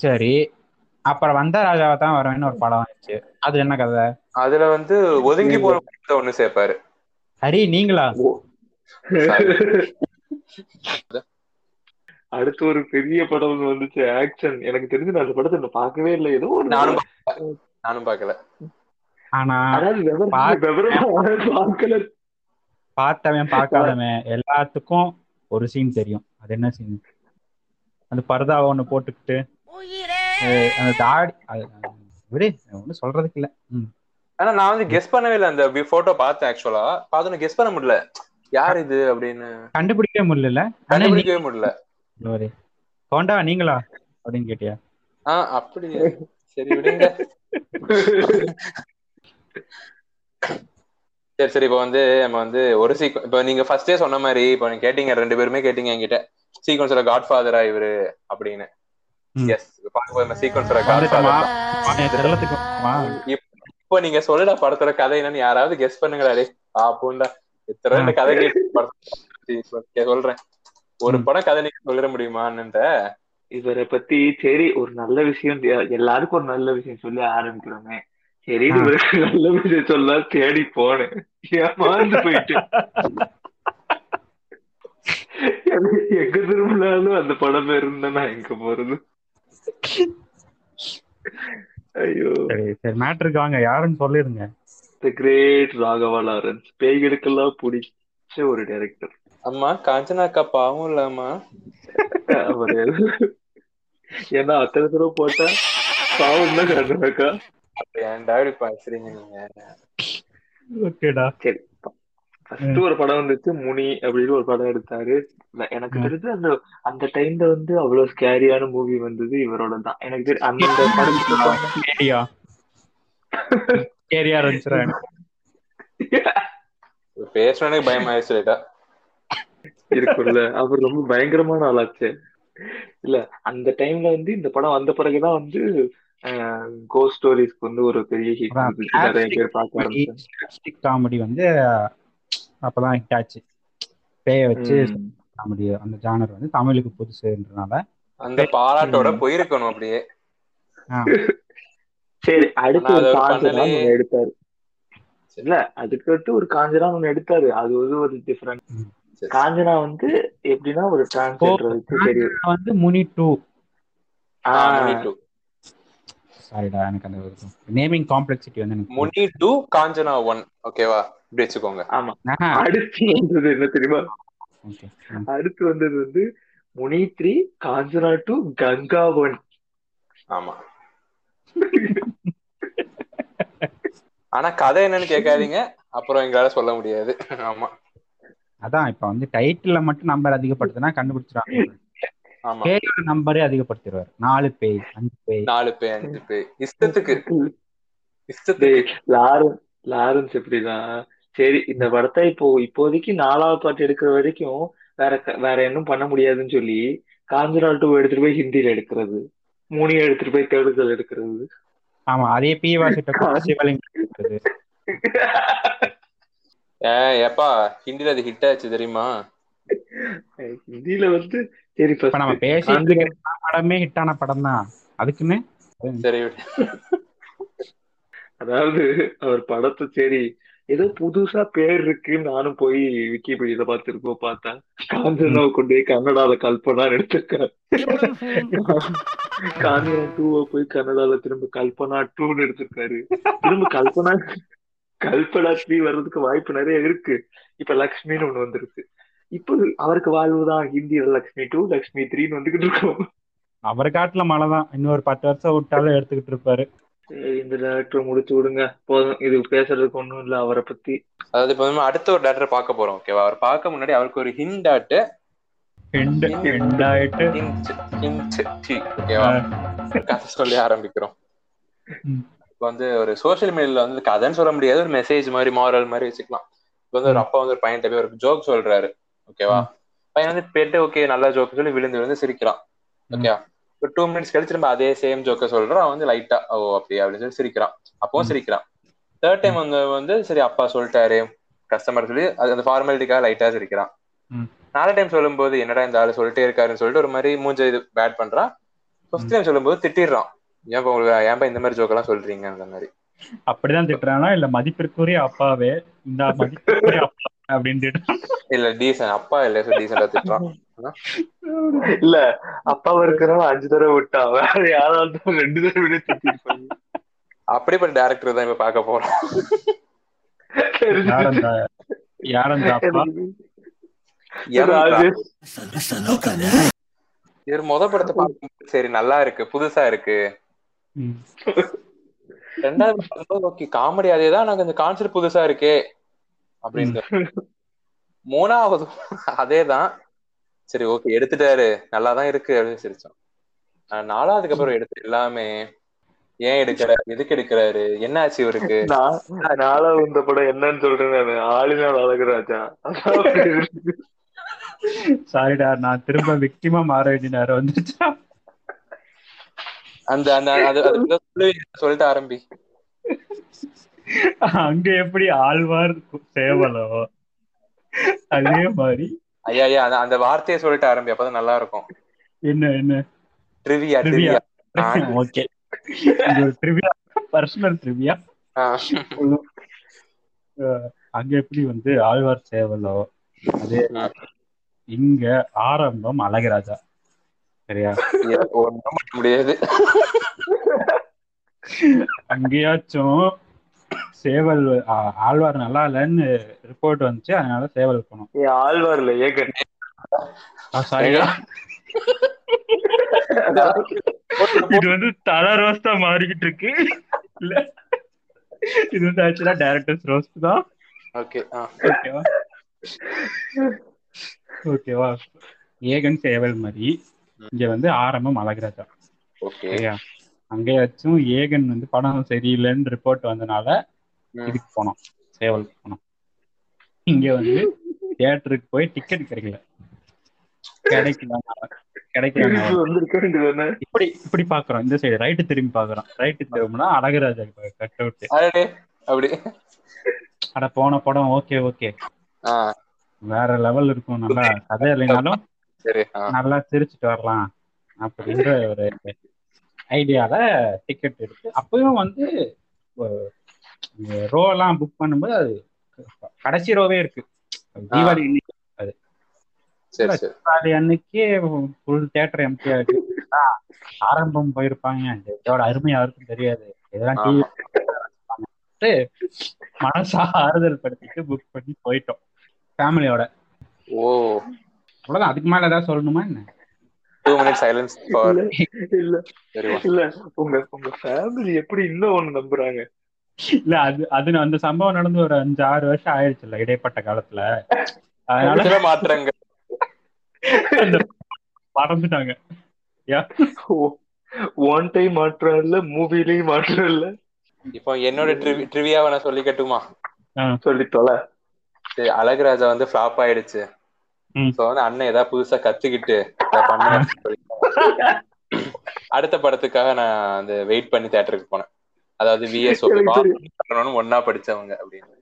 சரி. அப்புறம் வந்த ராஜாவை தான் வரவேன்னு ஒரு படம் வந்துச்சு. அது என்ன கதை? அதுல வந்து ஒதுங்கி போன குடும்பத்தை ஒண்ணு சேர்ப்பாரு. ஹரி நீங்களா? அடுத்து ஒரு பெரிய படம் வந்துச்சு ஆக்ஷன் எனக்கு தெரிஞ்சு நான் அந்த படத்தை இன்னும் பார்க்கவே இல்லை. ஏதோ நானும் நானும் பார்க்கல. ஆனா பார்க்கல. பார்த்தவன் பார்க்காதவன் எல்லாத்துக்கும் ஒரு சீன் தெரியும். அது என்ன சீன் அந்த பர்தாவை ஒண்ணு போட்டுக்கிட்டு அந்த தாடி விடு ஒன்றும் சொல்றதுக்கு இல்ல. ஆனா நான் வந்து கெஸ் பண்ணவே இல்லை. அந்த போட்டோ பார்த்தேன் ஆக்சுவலா பார்த்தோன்னு கெஸ் பண்ண முடியல. யார் இது அப்படின்னு. கண்டுபிடிக்கவே முடியல கண்டுபிடிக்கவே முடியல. கோண்டா நீங்களா? அப்படின்னு கேட்டியா? ஆஹ் அப்படி சரி விடுங்க. சரி சரி இப்போ வந்து நம்ம வந்து ஒரு சீக் இப்போ நீங்க ஃபர்ஸ்டே சொன்ன மாதிரி இப்போ நீங்க கேட்டீங்க ரெண்டு பேருமே கேட்டீங்க என்கிட்ட. சீக்வன்ஸ்ல காட் ஃபாதரா இவரு அப்படின்னு. எஸ் பார்க்கும்போது சீக்வன்ஸ்ல காட் ஃபாதர்? இப்போ நீங்க சொல்லுடா படத்தோட கதை என்னன்னு யாராவது கெஸ் பண்ணுங்களா. டே ஆப்புண்டா இத்தனை கதை கேட்டு படத்தை சொல்றேன். ஒரு. படம் கதை நீங்க சொல்லிட முடியுமான்னு இவரை பத்தி சரி ஒரு நல்ல விஷயம் எல்லாருக்கும் ஒரு நல்ல விஷயம் சொல்லி ஆரம்பிக்கிறோமே. இவருக்கு நல்ல விஷயம் சொல்ல தேடி போனேன். ஏமாந்து போயிட்டு எனக்கு எங்க திரும்பினாலும் அந்த படம் இருந்தா நான் எங்க போறது? ஐயோ. சரி சரி மேட்ருக்கு வாங்க. யாருன்னு சொல்லிருங்க தி கிரேட் ராகவா லாரன்ஸ். பேய்களுக்கெல்லாம் பிடிச்ச ஒரு டைரக்டர் அம்மா காஞ்சனாக்கா பாவம் இல்லம்மா அவர் ஏன்னா அத்தனை தடவை போட்டா பாவம் தான் காட்டுறாக்கா அப்படி ஏன்டா இப்படி பேசுறீங்க நீங்க? ஓகேடா. சரி ஃபர்ஸ்ட் ஒரு படம் வந்துச்சு முனி அப்படின்னு ஒரு படம் எடுத்தாரு. எனக்கு. தெரிஞ்சு அந்த அந்த டைம்ல வந்து அவ்வளவு ஸ்கேரியான மூவி வந்தது இவரோட தான் எனக்கு தெரியும் அந்த ஏரியா ஏரியா இருந்துச்சுடா எனக்கு. பேசுறதுக்கு பயம் ஆயிடுச்சு லைட்டா. இருக்கும்ல. அவர் ரொம்ப பயங்கரமான ஆளாச்சு. இல்ல அந்த டைம்ல வந்து இந்த படம் வந்த பிறகுதான் வந்து கோ ஸ்டோரிஸ்க்கு வந்து ஒரு பெரிய ஹிட் நிறைய பேர் பார்க்க காமெடி வந்து அப்பதான் ஹிட் ஆச்சு. பேய வச்சு. காமெடி அந்த ஜானர் வந்து தமிழுக்கு புதுசுன்றனால. அந்த பாராட்டோட. போயிருக்கணும் அப்படியே. சரி அடுத்து ஒரு. ஒண்ணு எடுத்தாரு. இல்ல அதுக்கு அடுத்து ஒரு காஞ்சனா ஒண்ணு எடுத்தாரு. அது வந்து ஒரு. சரி. காஞ்சனா வந்து எப்படின்னா ஒரு டிரான்ஸ்ஜெண்டர் வச்சு சரி. வந்து முனி டூ. ஆஹ் முனி டூ. சாரிடா எனக்கு அந்த நேமிங் காம்ப்ளெக்சிட்டி வந்து எனக்கு முனி டூ காஞ்சனா ஒன் ஓகேவா இப்படி வச்சுக்கோங்க. ஆமா. அடுத்து வந்தது என்ன தெரியுமா. அடுத்து வந்தது வந்து Muni three Kanchana two Ganga one ஆமா. ஆனா கதை என்னன்னு கேட்காதீங்க. அப்புறம் எங்களால சொல்ல முடியாது. ஆமா. அதான் இப்ப வந்து டைட்டில்ல மட்டும் நம்பர் அதிகப்படுத்தினா கண்டுபிடிச்சிருவாங்க. ஆமா பேயோட நம்பரே அதிகப்படுத்திடுவார். நாலு பேய் அஞ்சு பேய். நாலு பேர் அஞ்சு பேர் இஷ்டத்துக்கு. இஷ்டத்துக்கு. லாரன்ஸ் லாரன்ஸ் எப்படிதான் சரி இந்த படத்தை இப்போ இப்போதைக்கு நாலாவது பாட்டு எடுக்கிற வரைக்கும் வேற வேற இன்னும் பண்ண முடியாதுன்னு சொல்லி காஞ்சனா டூ எடுத்துட்டு போய் ஹிந்தியில எடுக்கிறது. மூணு எடுத்துட்டு போய் தெலுங்குல எடுக்கிறது. ஆமா அதே பி வாசிட்ட சிவலிங்கம் எப்பா ஹிந்தில அது ஹிட் ஆச்சு தெரியுமா? ஹிந்தியில வந்து சரி இப்ப நம்ம இருக்கிற படமே ஹிட்டான படம் தான் அதுக்குன்னு சரி. அதாவது அவர் படத்தை சரி ஏதோ புதுசா பேர் இருக்கு நானும் போய் விக்கிபீடியில பார்த்திருக்கோம் பார்த்தேன் காஞ்சனாவை கொண்டு போய் கன்னடால கல்பனா எடுத்திருக்காரு. காஞ்சனா டூவை போய் கன்னடால திரும்ப கல்பனா டூன்னு எடுத்திருக்காரு. திரும்ப கல்பனா கல்பனா த்ரீ வர்றதுக்கு வாய்ப்பு நிறைய இருக்கு. இப்ப லக்ஷ்மின்னு ஒண்ணு வந்திருக்கு இப்போ அவருக்கு வாழ்வுதான் ஹிந்தியில லக்ஷ்மி டூ லக்ஷ்மி த்ரீன்னு வந்துகிட்டு இருக்கோம். அவர் காட்டுல மழை தான். இன்னொரு பத்து வருஷம் விட்டாலும் எடுத்துக்கிட்டு இருப்பாரு. இந்த டேரக்டர் முடிச்சு விடுங்க. போதும். இது பேசுறதுக்கு ஒண்ணும் இல்ல அவரை பத்தி. அதாவது இப்ப அடுத்த ஒரு டேரக்டர் பார்க்க போறோம் ஓகேவா அவர் பார்க்க முன்னாடி அவருக்கு ஒரு ஹிண்டாட்டு ஹெண்ட் ஹெண்ட் ஆயிட்டு. ஹிண்ட் ஹிண்ட் டி ஓகேவா கதை சொல்லி ஆரம்பிக்கிறோம். இப்போ வந்து ஒரு சோஷியல் மீடியால வந்து கதைன்னு சொல்ல முடியாது. ஒரு மெசேஜ் மாதிரி மாரல் மாதிரி வச்சுக்கலாம். இப்போ வந்து ஒரு அப்பா வந்து ஒரு பையன்கிட்ட போய் ஒரு ஜோக் சொல்றாரு. ஓகேவா? பையன் வந்து போயிட்டு ஓகே நல்ல ஜோக் சொல்லி விழுந்து விழுந்து சிரிக்கிறான். ஓகேவா ஒரு டூ மினிட்ஸ் கழிச்சு திரும்ப அதே சேம் ஜோக்க சொல்றான் அவன் வந்து லைட்டா ஓ அப்படியா? அப்படின்னு சொல்லி சிரிக்கிறான். அப்பவும் சிரிக்கிறான். தேர்ட் டைம் வந்து வந்து சரி அப்பா சொல்லிட்டாரு. கஸ்டமர் சொல்லி அது அந்த ஃபார்மாலிட்டிக்காக லைட்டா சிரிக்கிறான். நாலு டைம் சொல்லும்போது என்னடா இந்த ஆளு சொல்லிட்டே இருக்காருன்னு சொல்லிட்டு ஒரு மாதிரி மூஞ்ச இது பேட் பண்றான். ஃபர்ஸ்ட் டைம் சொல்லும்போது திட்டிடுறான். ஏன்பா உங்களுக்கு ஏன்பா இந்த மாதிரி ஜோக்கெல்லாம் சொல்றீங்க அந்த மாதிரி? அப்படிதான் திட்டுறானா? இல்ல மதிப்பிற்குரிய அப்பாவே இந்த மதிப்பிற்குரிய அப்பா அப்படின்னு இல்ல டீசன் அப்பா இல்ல திட்டுறான். இல்ல அப்பாவை இருக்கிறவன் அஞ்சு தடவை விட்டான் வேற யாராவது ரெண்டு தடவை விட திட்டிருப்பாங்க. அப்படிப்பட்ட டேரக்டர் தான் இப்ப பார்க்க போறோம். இவர் முத படத்தை பார்க்கும்போது சரி நல்லா இருக்கு புதுசா இருக்கு. ரெண்டாவது காமெடி அதேதான். எனக்கு இந்த கான்செப்ட் புதுசா இருக்கே. அப்படின்னு மூணாவது அதேதான். சரி ஓகே எடுத்துட்டாரு. நல்லாதான் இருக்கு அப்படின்னு சிரிச்சோம். நாலாவதுக்கு அப்புறம் எடுத்து எல்லாமே ஏன் எடுக்கிறாரு எதுக்கு எடுக்கிறாரு என்ன ஆச்சு இவருக்கு நாலாவது இந்த படம் என்னன்னு சொல்றேன் ஆளுநாள் அழகுராஜா. சாரிடா நான் திரும்ப விக்டிமா மாற வேண்டிய நேரம் வந்துச்சா அந்த அந்த அது சொல்லிட்டு ஆரம்பி. அங்க எப்படி ஆழ்வார் சேவலோ? அதே மாதிரி ஐயா ஐயா அந்த- வார்த்தையை சொல்லிட்டு ஆரம்பி அப்பதான் நல்லா இருக்கும் என்ன? என்ன trivia trivia okay. Trivia personal trivia அங்க எப்படி வந்து ஆழ்வார் சேவலோ? அதே இங்க ஆரம்பம் அழகராஜா. சரியா? முடியாது. அங்கேயாச்சும் சேவல் ஆழ்வார் நல்லா இல்லைன்னு ரிப்போர்ட் வந்துச்சு. அதனால சேவல் போனோம் ஏ ஆழ்வார்ல ஏகன். சாரி இது வந்து தல ரோஸ்டா மாறிக்கிட்டு இருக்கு. இல்ல. இது வந்து ஆக்சுவலா டேரக்டர்ஸ் ரோஸ்ட் தான். ஓகே ஓகேவா ஓகேவா ஏகன் சேவல் மாதிரி. இங்க வந்து ஆரம்பம் அழகராஜா. ஓகே. அங்கேயாச்சும் ஏகன் வந்து படம் சரியில்லைன்னு ரிப்போர்ட் வந்தனால இதுக்கு போனோம். சேவலுக்கு போனோம். இங்க வந்து தியேட்டருக்கு போய் டிக்கெட் கிடைக்கல. கிடைக்கல. கிடைக்கல. இப்படி இப்படி பாக்குறோம். இந்த சைடு ரைட்டு திரும்பி பாக்குறோம். ரைட்டு திரும்பினா அழகராஜா கட் அவுட் அப்படி. அட போன படம் ஓகே ஓகே வேற லெவல் இருக்கும். நல்லா கதை இல்லைனாலும் நல்லா சிரிச்சுட்டு வரலாம். அப்படின்ற ஒரு ஐடியால டிக்கெட் எடுத்து அப்பயும் வந்து ரோ எல்லாம் புக் பண்ணும்போது அது கடைசி ரோவே இருக்கு. தீபாவளி சரி தீபாவளி அன்னைக்கே ஃபுல் தேட்டர் எம்டியா இருக்கு ஆ, ஆரம்பம் போயிருப்பாங்க. இதோட அருமை யாருக்கும் தெரியாது. இதெல்லாம். டிவி மனசா ஆறுதல் படுத்திட்டு புக் பண்ணி போயிட்டோம். ஃபேமிலியோட ஓ. அவ்வளவுதான். அதுக்கு மேல ஏதாவது சொல்லணுமா என்ன? டூ மினிட் சைலன்ஸ் ஃபார் இல்ல இல்ல உங்க உங்க ஃபேமிலி எப்படி இன்னும் ஒண்ணு நம்புறாங்க? இல்ல அது அது அந்த சம்பவம் நடந்து ஒரு அஞ்சு ஆறு வருஷம் ஆயிடுச்சுல்ல இடைப்பட்ட காலத்துல. அதனால அந்த மறந்துட்டாங்க. ஒன் டைம் மாற்றம் இல்ல மூவிலையும் மாற்றம் இல்ல? இப்போ என்னோட ட்ரிவியாவை நான் சொல்லிக்கட்டுமா சொல்லி தொலை சரி, அழகுராஜா வந்து ஃபிளாப் ஆயிடுச்சு. சோ வந்து அண்ணன் ஏதாவது புதுசா கத்துக்கிட்டு சொல்லிட்டாங்க. அடுத்த படத்துக்காக நான் அந்த வெயிட் பண்ணி தியேட்டருக்கு போனேன். அதாவது விஎஸ் ஒன்னா படிச்சவங்க அப்படின்னு.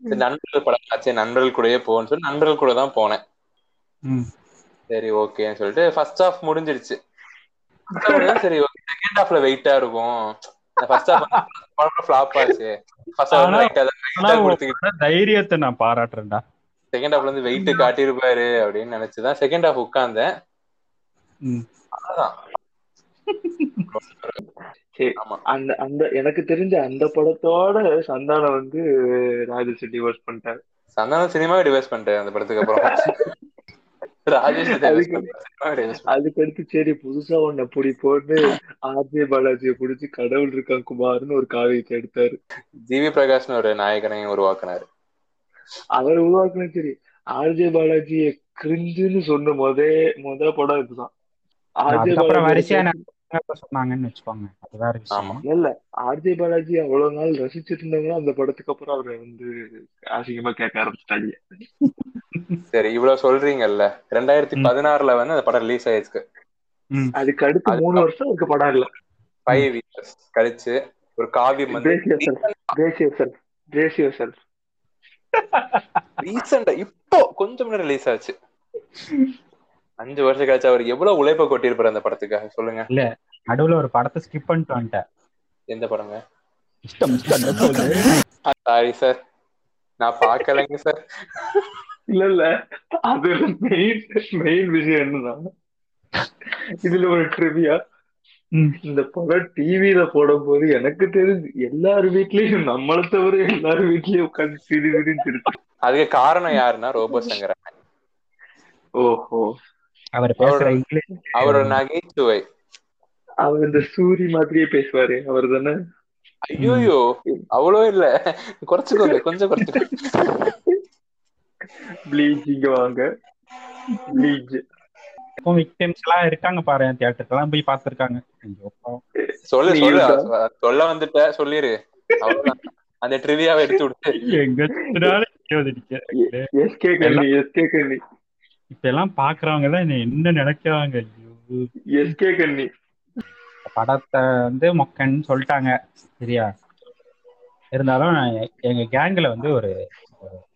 நண்பர்கள் படம் ஆச்சு நண்பர்கள் கூடயே போகணும்னு சொல்லி நண்பர்கள் கூட தான் போனேன். ம். சரி ஓகேன்னு சொல்லிட்டு ஃபர்ஸ்ட் ஹாஃப் முடிஞ்சிருச்சு. சரி செகண்ட் ஹாஃப்ல வெயிட்டா இருக்கும். ஃபர்ஸ்ட் ஹாஃப் ஃபிளாப் ஆச்சு. ஃபர்ஸ்ட் ஹாஃப் கொடுத்துக்கிட்டு உன்னோட தைரியத்தை நான் பாராட்டுறேன்டா. செகண்ட் ஹாஃப்ல இருந்து வெயிட் காட்டியிருப்பாரு அப்படின்னு நினைச்சுதான் செகண்ட் ஹாஃப் உட்கார்ந்தேன். அந்த அந்த எனக்கு தெரிஞ்ச அந்த படத்தோட சந்தானம் வந்து ராஜேஷ் டிவோர்ஸ் பண்ணிட்டாரு. சந்தானம் சினிமாவை டிவைஸ் பண்ணிட்டேன் அந்த படத்துக்கு அப்புறம். ராஜேஷ் divorce அதுக்கு- பண்ணிட்டாரு. சினிமாவை divorce பண்ணிட்டாரு. அதுக்கு அடுத்து சரி புதுசா ஒன்ன புடி போட்டு ஆர்ஜே பாலாஜியை புடிச்சு கடவுள் இருக்கான் குமார்னு ஒரு காவியத்தை எடுத்தாரு. ஜிவி பிரகாஷ்னு ஒரு நாயகனையும் உருவாக்குனாரு. அவர் உருவாக்குன சரி. ஆர்ஜே பாலாஜிய கிரிஞ்சுன்னு சொன்ன முத முத படம் இதுதான். ஆர்ஜே பாலாஜி சொன்னாங்கன்னு வச்சுக்கோங்க. அது வேற ஆமா. விஷயம் இல்ல ஆர்ஜே பாலாஜி அவ்வளவு நாள் ரசிச்சிட்டு இருந்தாங்கன்னா அந்த படத்துக்கு அப்புறம் அவரை வந்து அசிங்கமா கேட்க ஆரம்பிச்சிட்டாங்க. சரி இவ்வளவு சொல்றீங்கல்ல. ரெண்டாயிரத்தி. பதினாறுல வந்து அந்த படம் ரிலீஸ் ஆயிருக்கு. அதுக்கு அடுத்து மூணு வருஷம் அதுக்கு படம் இல்ல. ஃபைவ் இயர்ஸ் கழிச்சு ஒரு காவியம். ரீசெண்டா இப்போ கொஞ்சம் ரிலீஸ் ஆச்சு. அஞ்சு வருஷம் கழிச்சு அவர் எவ்வளவு உழைப்ப கொட்டியிருப்பாரு அந்த படத்துக்காக? சொல்லுங்க. நடுவுல ஒரு படத்தை ஸ்கிப் பண்ணிட்டு வந்துட்டேன். எந்த படங்க? இஷ்டம். சாரி சார் நான் பார்க்கலைங்க சார் இல்ல இல்ல. அது மெயின் மெயின் விஷயம் என்னன்னா இதுல ஒரு ட்ரிவியா. இந்த படம் டிவில போடும்போது எனக்கு தெரிஞ்சு எல்லார் வீட்லயும் நம்மளை தவிர எல்லார் வீட்லயும் உட்காந்து சிரி சிரிச்சிருக்கு அதுக்கு காரணம் யாருன்னா ரோபோ சங்கர் ஓஹோ. அவர் பேசுற இங்கிலீஷ் அவரோட நகைச்சுவை. அவர் இந்த சூரி மாதிரியே பேசுவாரு அவர் தானே? ஐயோயோ அவ்வளோ இல்ல. குறைச்சுக்கோங்க கொஞ்சம் குறைச்சுக்கோங்க. ப்ளீச் இங்க வாங்க. ப்ளீச். இப்போ விக்டிம்ஸ் எல்லாம் இருக்காங்க பாரு தியேட்டருக்கு எல்லாம் போய் பாவம். சொல்லு சொல்லு? சொல்ல வந்துட்ட சொல்லிரு. அந்த ட்ரிவியாவை எடுத்து விட்டு எங்க. எஸ்கே கண்ணி எஸ்கே கண்ணி. இப்ப எல்லாம் பாக்குறவங்க எல்லாம் என்னை என்ன நினைக்கிறாங்க. எஸ்கே கண்ணி. படத்தை வந்து மொக்கன்னு சொல்லிட்டாங்க. சரியா? இருந்தாலும் எங்க கேங்ல வந்து ஒரு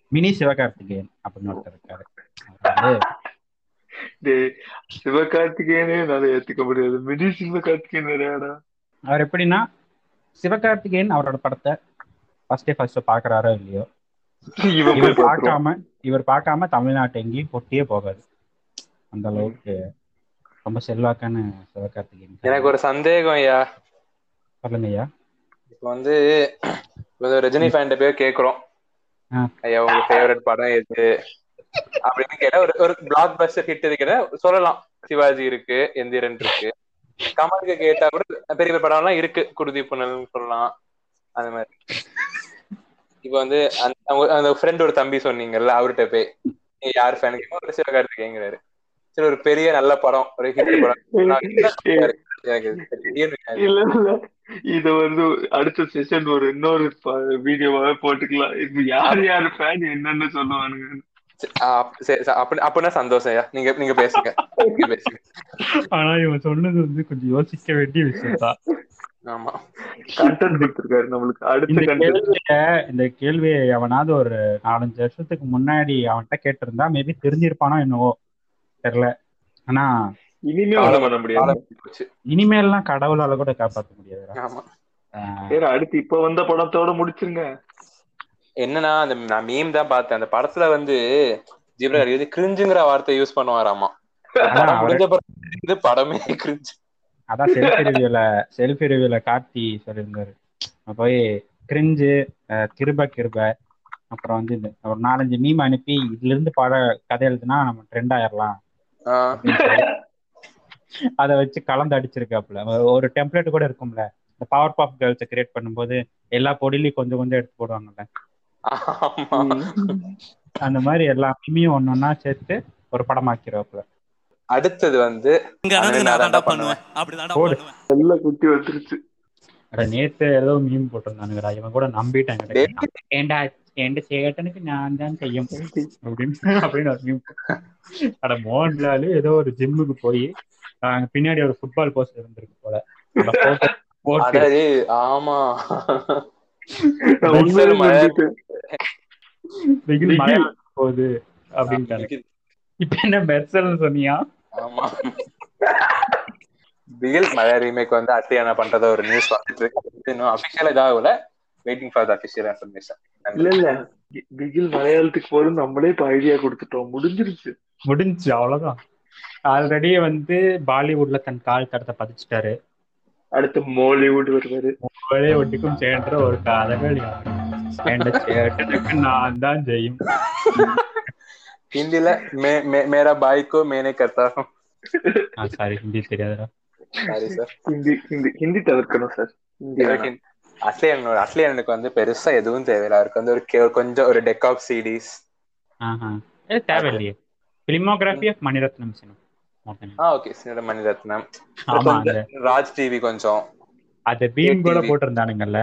மினி சிவகார்த்திகேயன் அப்படின்னு ஒருத்தர் இருக்காரு. சிவகார்த்திகேயனே என்னால ஏத்துக்க முடியாது. மினி சிவகார்த்திகேயன் அவர் எப்படின்னா சிவகார்த்திகேயன் அவரோட படத்தை ஃபர்ஸ்டே ஃபர்ஸ்ட் பாக்குறாரோ இல்லையோ இவர். பார்க்காம இவர் பார்க்காம தமிழ்நாட்டு எங்கேயும் பொட்டியே போகாது. அந்த அளவுக்கு ரொம்ப செல்வாக்கான சிவகார்த்திகேயன் எனக்கு ஒரு சந்தேகம் ஐயா. சொல்லுங்க ஐயா. இப்போ வந்து ரஜினி ஃபேன்ட்ட போய் கேக்குறோம். ஐயா உங்க ஃபேவரட் படம் எது? அப்படின்னு கேட்டா ஒரு ஒரு பிளாக் பஸ்டர் ஹிட் இருக்கிற சொல்லலாம். சிவாஜி இருக்கு எந்திரன் இருக்கு. கமலுக்கு கேட்டா கூட பெரிய பெரிய படம் எல்லாம் இருக்கு. குருதி புனல்னு சொல்லலாம். அந்த மாதிரி. இப்போ வந்து அந்த அவங்க- அந்த ஃப்ரெண்ட் ஒரு தம்பி சொன்னீங்கல்ல அவர்கிட்ட போய் நீங்க யார் ஃபேன் ஒரு சிவகார்த்திகேயங்கிறாரு சரி ஒரு பெரிய நல்ல படம் ஒரு ஹிட் படம். இத வந்து அடுத்த செஷன் ஒரு இன்னொரு வீடியோவாவே போட்டுக்கலாம். இப்ப யார் யார் ஃபேன் என்னன்னு சொல்லுவானுங்க. அப்படின்னா சந்தோஷம் நீங்க நீங்க பேசுங்க. நீங்க பேசுங்க. ஆனா இவன் சொன்னது வந்து கொஞ்சம் யோசிக்க வேண்டிய விஷயம் தான் ஆமா. கண்டென்ட் கொடுத்துருக்காரு நம்மளுக்கு. அடுத்த இந்த கேள்விய எவனாவது ஒரு நாலஞ்சு வருஷத்துக்கு முன்னாடி அவன்கிட்ட கேட்டிருந்தா மேபி தெரிஞ்சிருப்பானோ என்னவோ தெரியல. ஆனா. இனிமேல்லாம் கடவுளால கூட காப்பாற்ற முடியாது. ஆமா. சரி அடுத்து இப்ப வந்த படத்தோட முடிச்சிருங்க. என்னன்னா அந்த நான் மீம் தான் பார்த்தேன். அந்த படத்துல வந்து ஜிப்ரா கிரிஞ்சுங்கிற வார்த்தை யூஸ் பண்ணுவாராமா. முடிஞ்ச படமே கிரிஞ்சு அதான் செல்ஃபி ரிவியூல செல்ஃபி ரிவியூல கார்த்தி சொல்லியிருந்தாரு. போய் கிரிஞ்சு கிருப கிருப அப்புறம் வந்து இந்த ஒரு நாலஞ்சு மீம் அனுப்பி இதுல இருந்து பட கதை எழுதுனா நம்ம ட்ரெண்ட் ஆயிரலாம். அதை வச்சு கலந்து அடிச்சிருக்காப்புல. ஒரு டெம்ப்ளேட் கூட இருக்கும்ல. இந்த பவர் பாப் கேர்ள்ஸை கிரியேட் பண்ணும்போது எல்லா பொடிலையும் கொஞ்சம் கொஞ்சம் எடுத்து போடுவாங்கல்ல. அந்த மாதிரி எல்லா மீமையும் ஒன்னொன்னா சேர்த்து ஒரு படமாக்கிடுவாப்புல அடுத்தது வந்து நல்ல குட்டி வந்துருச்சு நேத்து ஏதோ மீம் போட்டிருந்தானுங்கடா. இவன் கூட. கிடையாது ஏண்டா என் சேட்டனுக்கு நான் தான் செய்யும். அப்படின்னு அப்படின்னு ஒரு meme. அட மோகன்லால் ஏதோ ஒரு ஜிம்முக்கு போய் அங்க பின்னாடி ஒரு ஃபுட்பால் போஸ்ட் இருந்திருக்கு போல. ஆமா. போகுது அப்படின்ட்டாங்க இப்ப என்ன மெர்சல்னு சொன்னியா? ஆமா. பிகில் மழை ரீமேக் வந்து அட்லியானா பண்றத ஒரு நியூஸ் இருக்கு இன்னும் official இதாகல waiting for the official information இல்ல இல்ல. பிகில் மலையாளத்துக்கு போறது நம்மளே இப்ப ஐடியா கொடுத்துட்டோம். முடிஞ்சிருச்சு. முடிஞ்சு அவ்வளவுதான். ஆல்ரெடி வந்து பாலிவுட்ல தன் கால் தடத்தை பதிச்சிட்டாரு. அடுத்து மோலிவுட் வருவாரு. ஒரே ஒட்டிக்கும் சேர்ன்ற ஒரு சேட்டனுக்கு நான் தான் செய்யும் ஹிந்தில மே மே- மேரா பாய்க்கோ மேனே கர்த்தா சாரி ஹிந்தி தெரியாதுடா. சாரி சார் ஹிந்தி ஹிந்தி ஹிந்தி தவிர்க்கணும் சார் ஹிந்தி வேணாம். அஸ்லியனோட அஸ்லியனுக்கு வந்து பெருசா எதுவும் தேவையில்ல. அவருக்கு வந்து ஒரு கொஞ்சம் ஒரு டெக் ஆஃப் சிடிஸ் தேவையில்லையே. பிலிமோகிராஃபி ஆஃப் மணிரத்னம் சினம் ஆ ஓகே. சின்ன மணிரத்னம் ஆமா அந்த கொஞ்சம் ராஜ் டிவி கொஞ்சம். அந்த பீம் கூட. போட்டிருந்தானுங்கல்ல.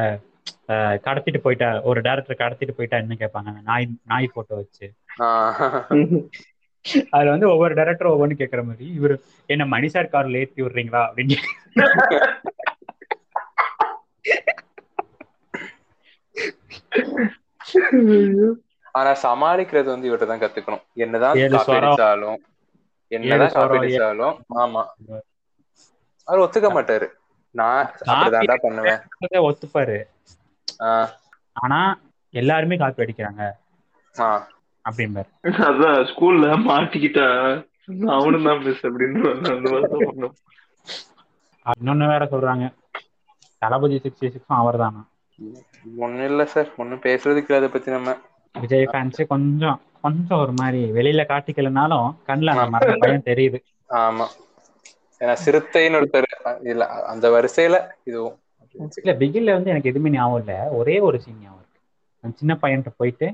கடத்திட்டு போயிட்டா ஒரு டேரக்டர் கடத்திட்டு போயிட்டா என்ன கேட்பாங்க? நாய் நாய் போட்டோ வச்சு. அதுல வந்து ஒவ்வொரு டேரக்டர் ஒவ்வொன்னு கேக்குற மாதிரி இவரு என்ன மணி சார் கார்ல ஏத்தி விடுறீங்களா? அப்படின்னு ஆனா சமாளிக்கிறது வந்து இவர்கிட்ட தான் கத்துக்கணும். என்னதான் என்னதான் ஆமா. அவர் ஒத்துக்க மாட்டாரு. நான் பண்ணுவேன். ஒத்துப்பாரு. ஆனா எல்லாருமே காப்பி அடிக்கிறாங்க. அப்படிம்பாரு. அதான் ஸ்கூல்ல மாட்டிக்கிட்டா அவனும் தான் மிஸ் அப்படின்னு இன்னொன்னு வேற சொல்றாங்க. தளபதி சிக்ஸ்டி சிக்ஸும் அவர் தானா ஒண்ணும் இல்ல சார் ஒண்ணும் பேசுறதுக்கு இல்ல அதை பத்தி நம்ம. விஜய் ஃபேன்ஸே கொஞ்சம் கொஞ்சம் ஒரு மாதிரி வெளியில காட்டிக்கலனாலும் கண்ணுல அந்த மரண பயம் தெரியுது. ஆமா. ஏன்னா சிறுத்தைன்னு ஒருத்தர் இல்ல அந்த வரிசையில இதுவும். இல்ல பிகில்ல வந்து எனக்கு எதுவுமே ஞாபகம் இல்ல. ஒரே ஒரு சீன் ஞாபகம் இருக்கு. சின்ன பையன்கிட்ட போயிட்டு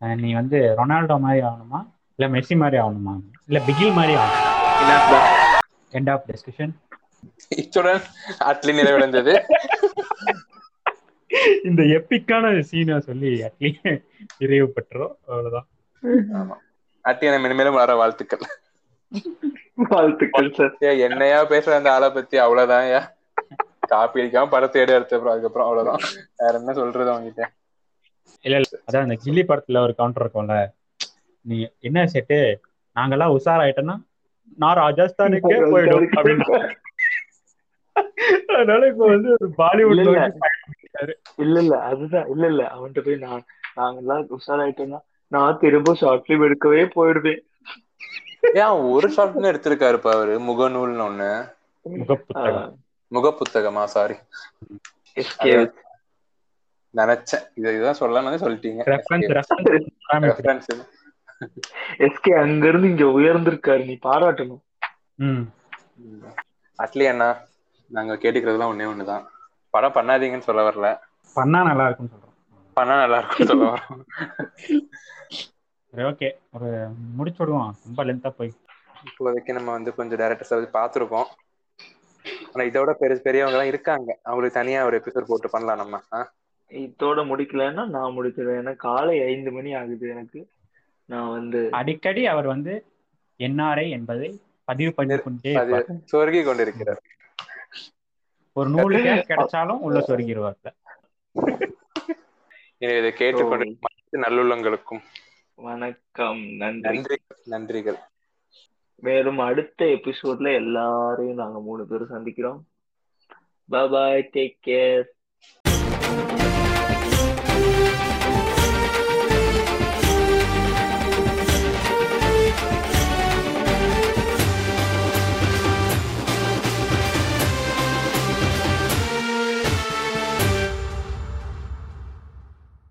நீ வந்து ரொனால்டோ மாதிரி ஆகணுமா? இல்ல மெஸ்ஸி மாதிரி ஆகணுமா? இல்ல பிகில் மாதிரி ஆகணுமா? எண்ட் ஆஃப் டிஸ்கஷன் இத்துடன் அட்லி நிறைவடைந்தது. இந்த எப்பிக்கான சீனை சொல்லி அட்லீஸ்ட் நிறைவு பெற்றோம். அவ்வளவுதான். ஆமா. அட்லி நம்ம இனிமேலும் வர வாழ்த்துக்கள். வாழ்த்துக்கள் சார் என்னையா பேசுற அந்த ஆளை பத்தி? அவ்வளவுதான் காப்பி அடிக்காம படத்தை எடு எடுத்த அப்புறம் அதுக்கப்புறம் அவ்வளவுதான். வேற என்ன சொல்றது அவங்ககிட்ட இல்ல இல்ல. அதான் அந்த கில்லி படத்துல ஒரு கவுண்டர் இருக்கும்ல. நீ என்ன செட்டு நாங்கெல்லாம் உஷாராயிட்டோம்னா நான் ராஜஸ்தானுக்கே போயிடும் அப்படின்னு. அதனால இப்ப வந்து ஒரு பாலிவுட் இல்ல, இல்ல. அதுதான். இல்ல இல்ல. அவன்கிட்ட போய் நான் நாங்கெல்லாம் உஷாராயிட்டோம்னா நான் திரும்ப ஷார்ட் ஃபிலிம் எடுக்கவே போயிடுவேன். ஏன் ஒரு ஷார்ட் எடுத்திருக்காருப்பா அவரு? முகநூல்னு ஒண்ணு. முகப்புத்தகம். முகப்புத்தகமா? சாரி எஸ்கே நினைச்சேன். இது இதுதான் சொல்லலாம்னு சொல்லிட்டீங்க. எஸ்கே அங்க இருந்து இங்க உயர்ந்திருக்காரு. நீ பாராட்டணும். ம். அட்லி அண்ணா நாங்க கேட்டுக்கிறதுலாம் ஒண்ணே ஒண்ணுதான். படம் பண்ணாதீங்கன்னு சொல்ல வரல. பண்ணா நல்லா இருக்கும்னு சொல்றோம். பண்ணா நல்லா இருக்கும்னு சொல்ல வரோம் சரி ஓகே. ஒரு முடிச்சு விடுவோம். ரொம்ப லென்த்தா போய். இப்போதைக்கு நம்ம வந்து கொஞ்சம் டேரக்டர்ஸ் வந்து பார்த்துருக்கோம். ஆனா இதோட பெரிய பெரியவங்க எல்லாம் இருக்காங்க. அவங்களுக்கு தனியா ஒரு எபிசோட் போட்டு பண்ணலாம் நம்ம? இதோட முடிக்கலன்னா நான் முடிச்சிடுவேன் ஏன்னா காலை ஐந்து மணி ஆகுது எனக்கு. நான் வந்து அடிக்கடி அவர் வந்து என்ஆர்ஐ என்பதை பதிவு பண்ணி கொண்டே சொருகி கொண்டிருக்கிறார். ஒரு நூறு கிடைச்சாலும் உள்ள சொருகிடுவார்ல இதை கேட்டுக்கொண்டு நல்லுள்ளங்களுக்கும். வணக்கம் நன்றி. நன்றி நன்றிகள். மேலும் அடுத்த எபிசோட்ல எல்லாரையும் நாங்க மூணு பேரும் சந்திக்கிறோம். Bye take care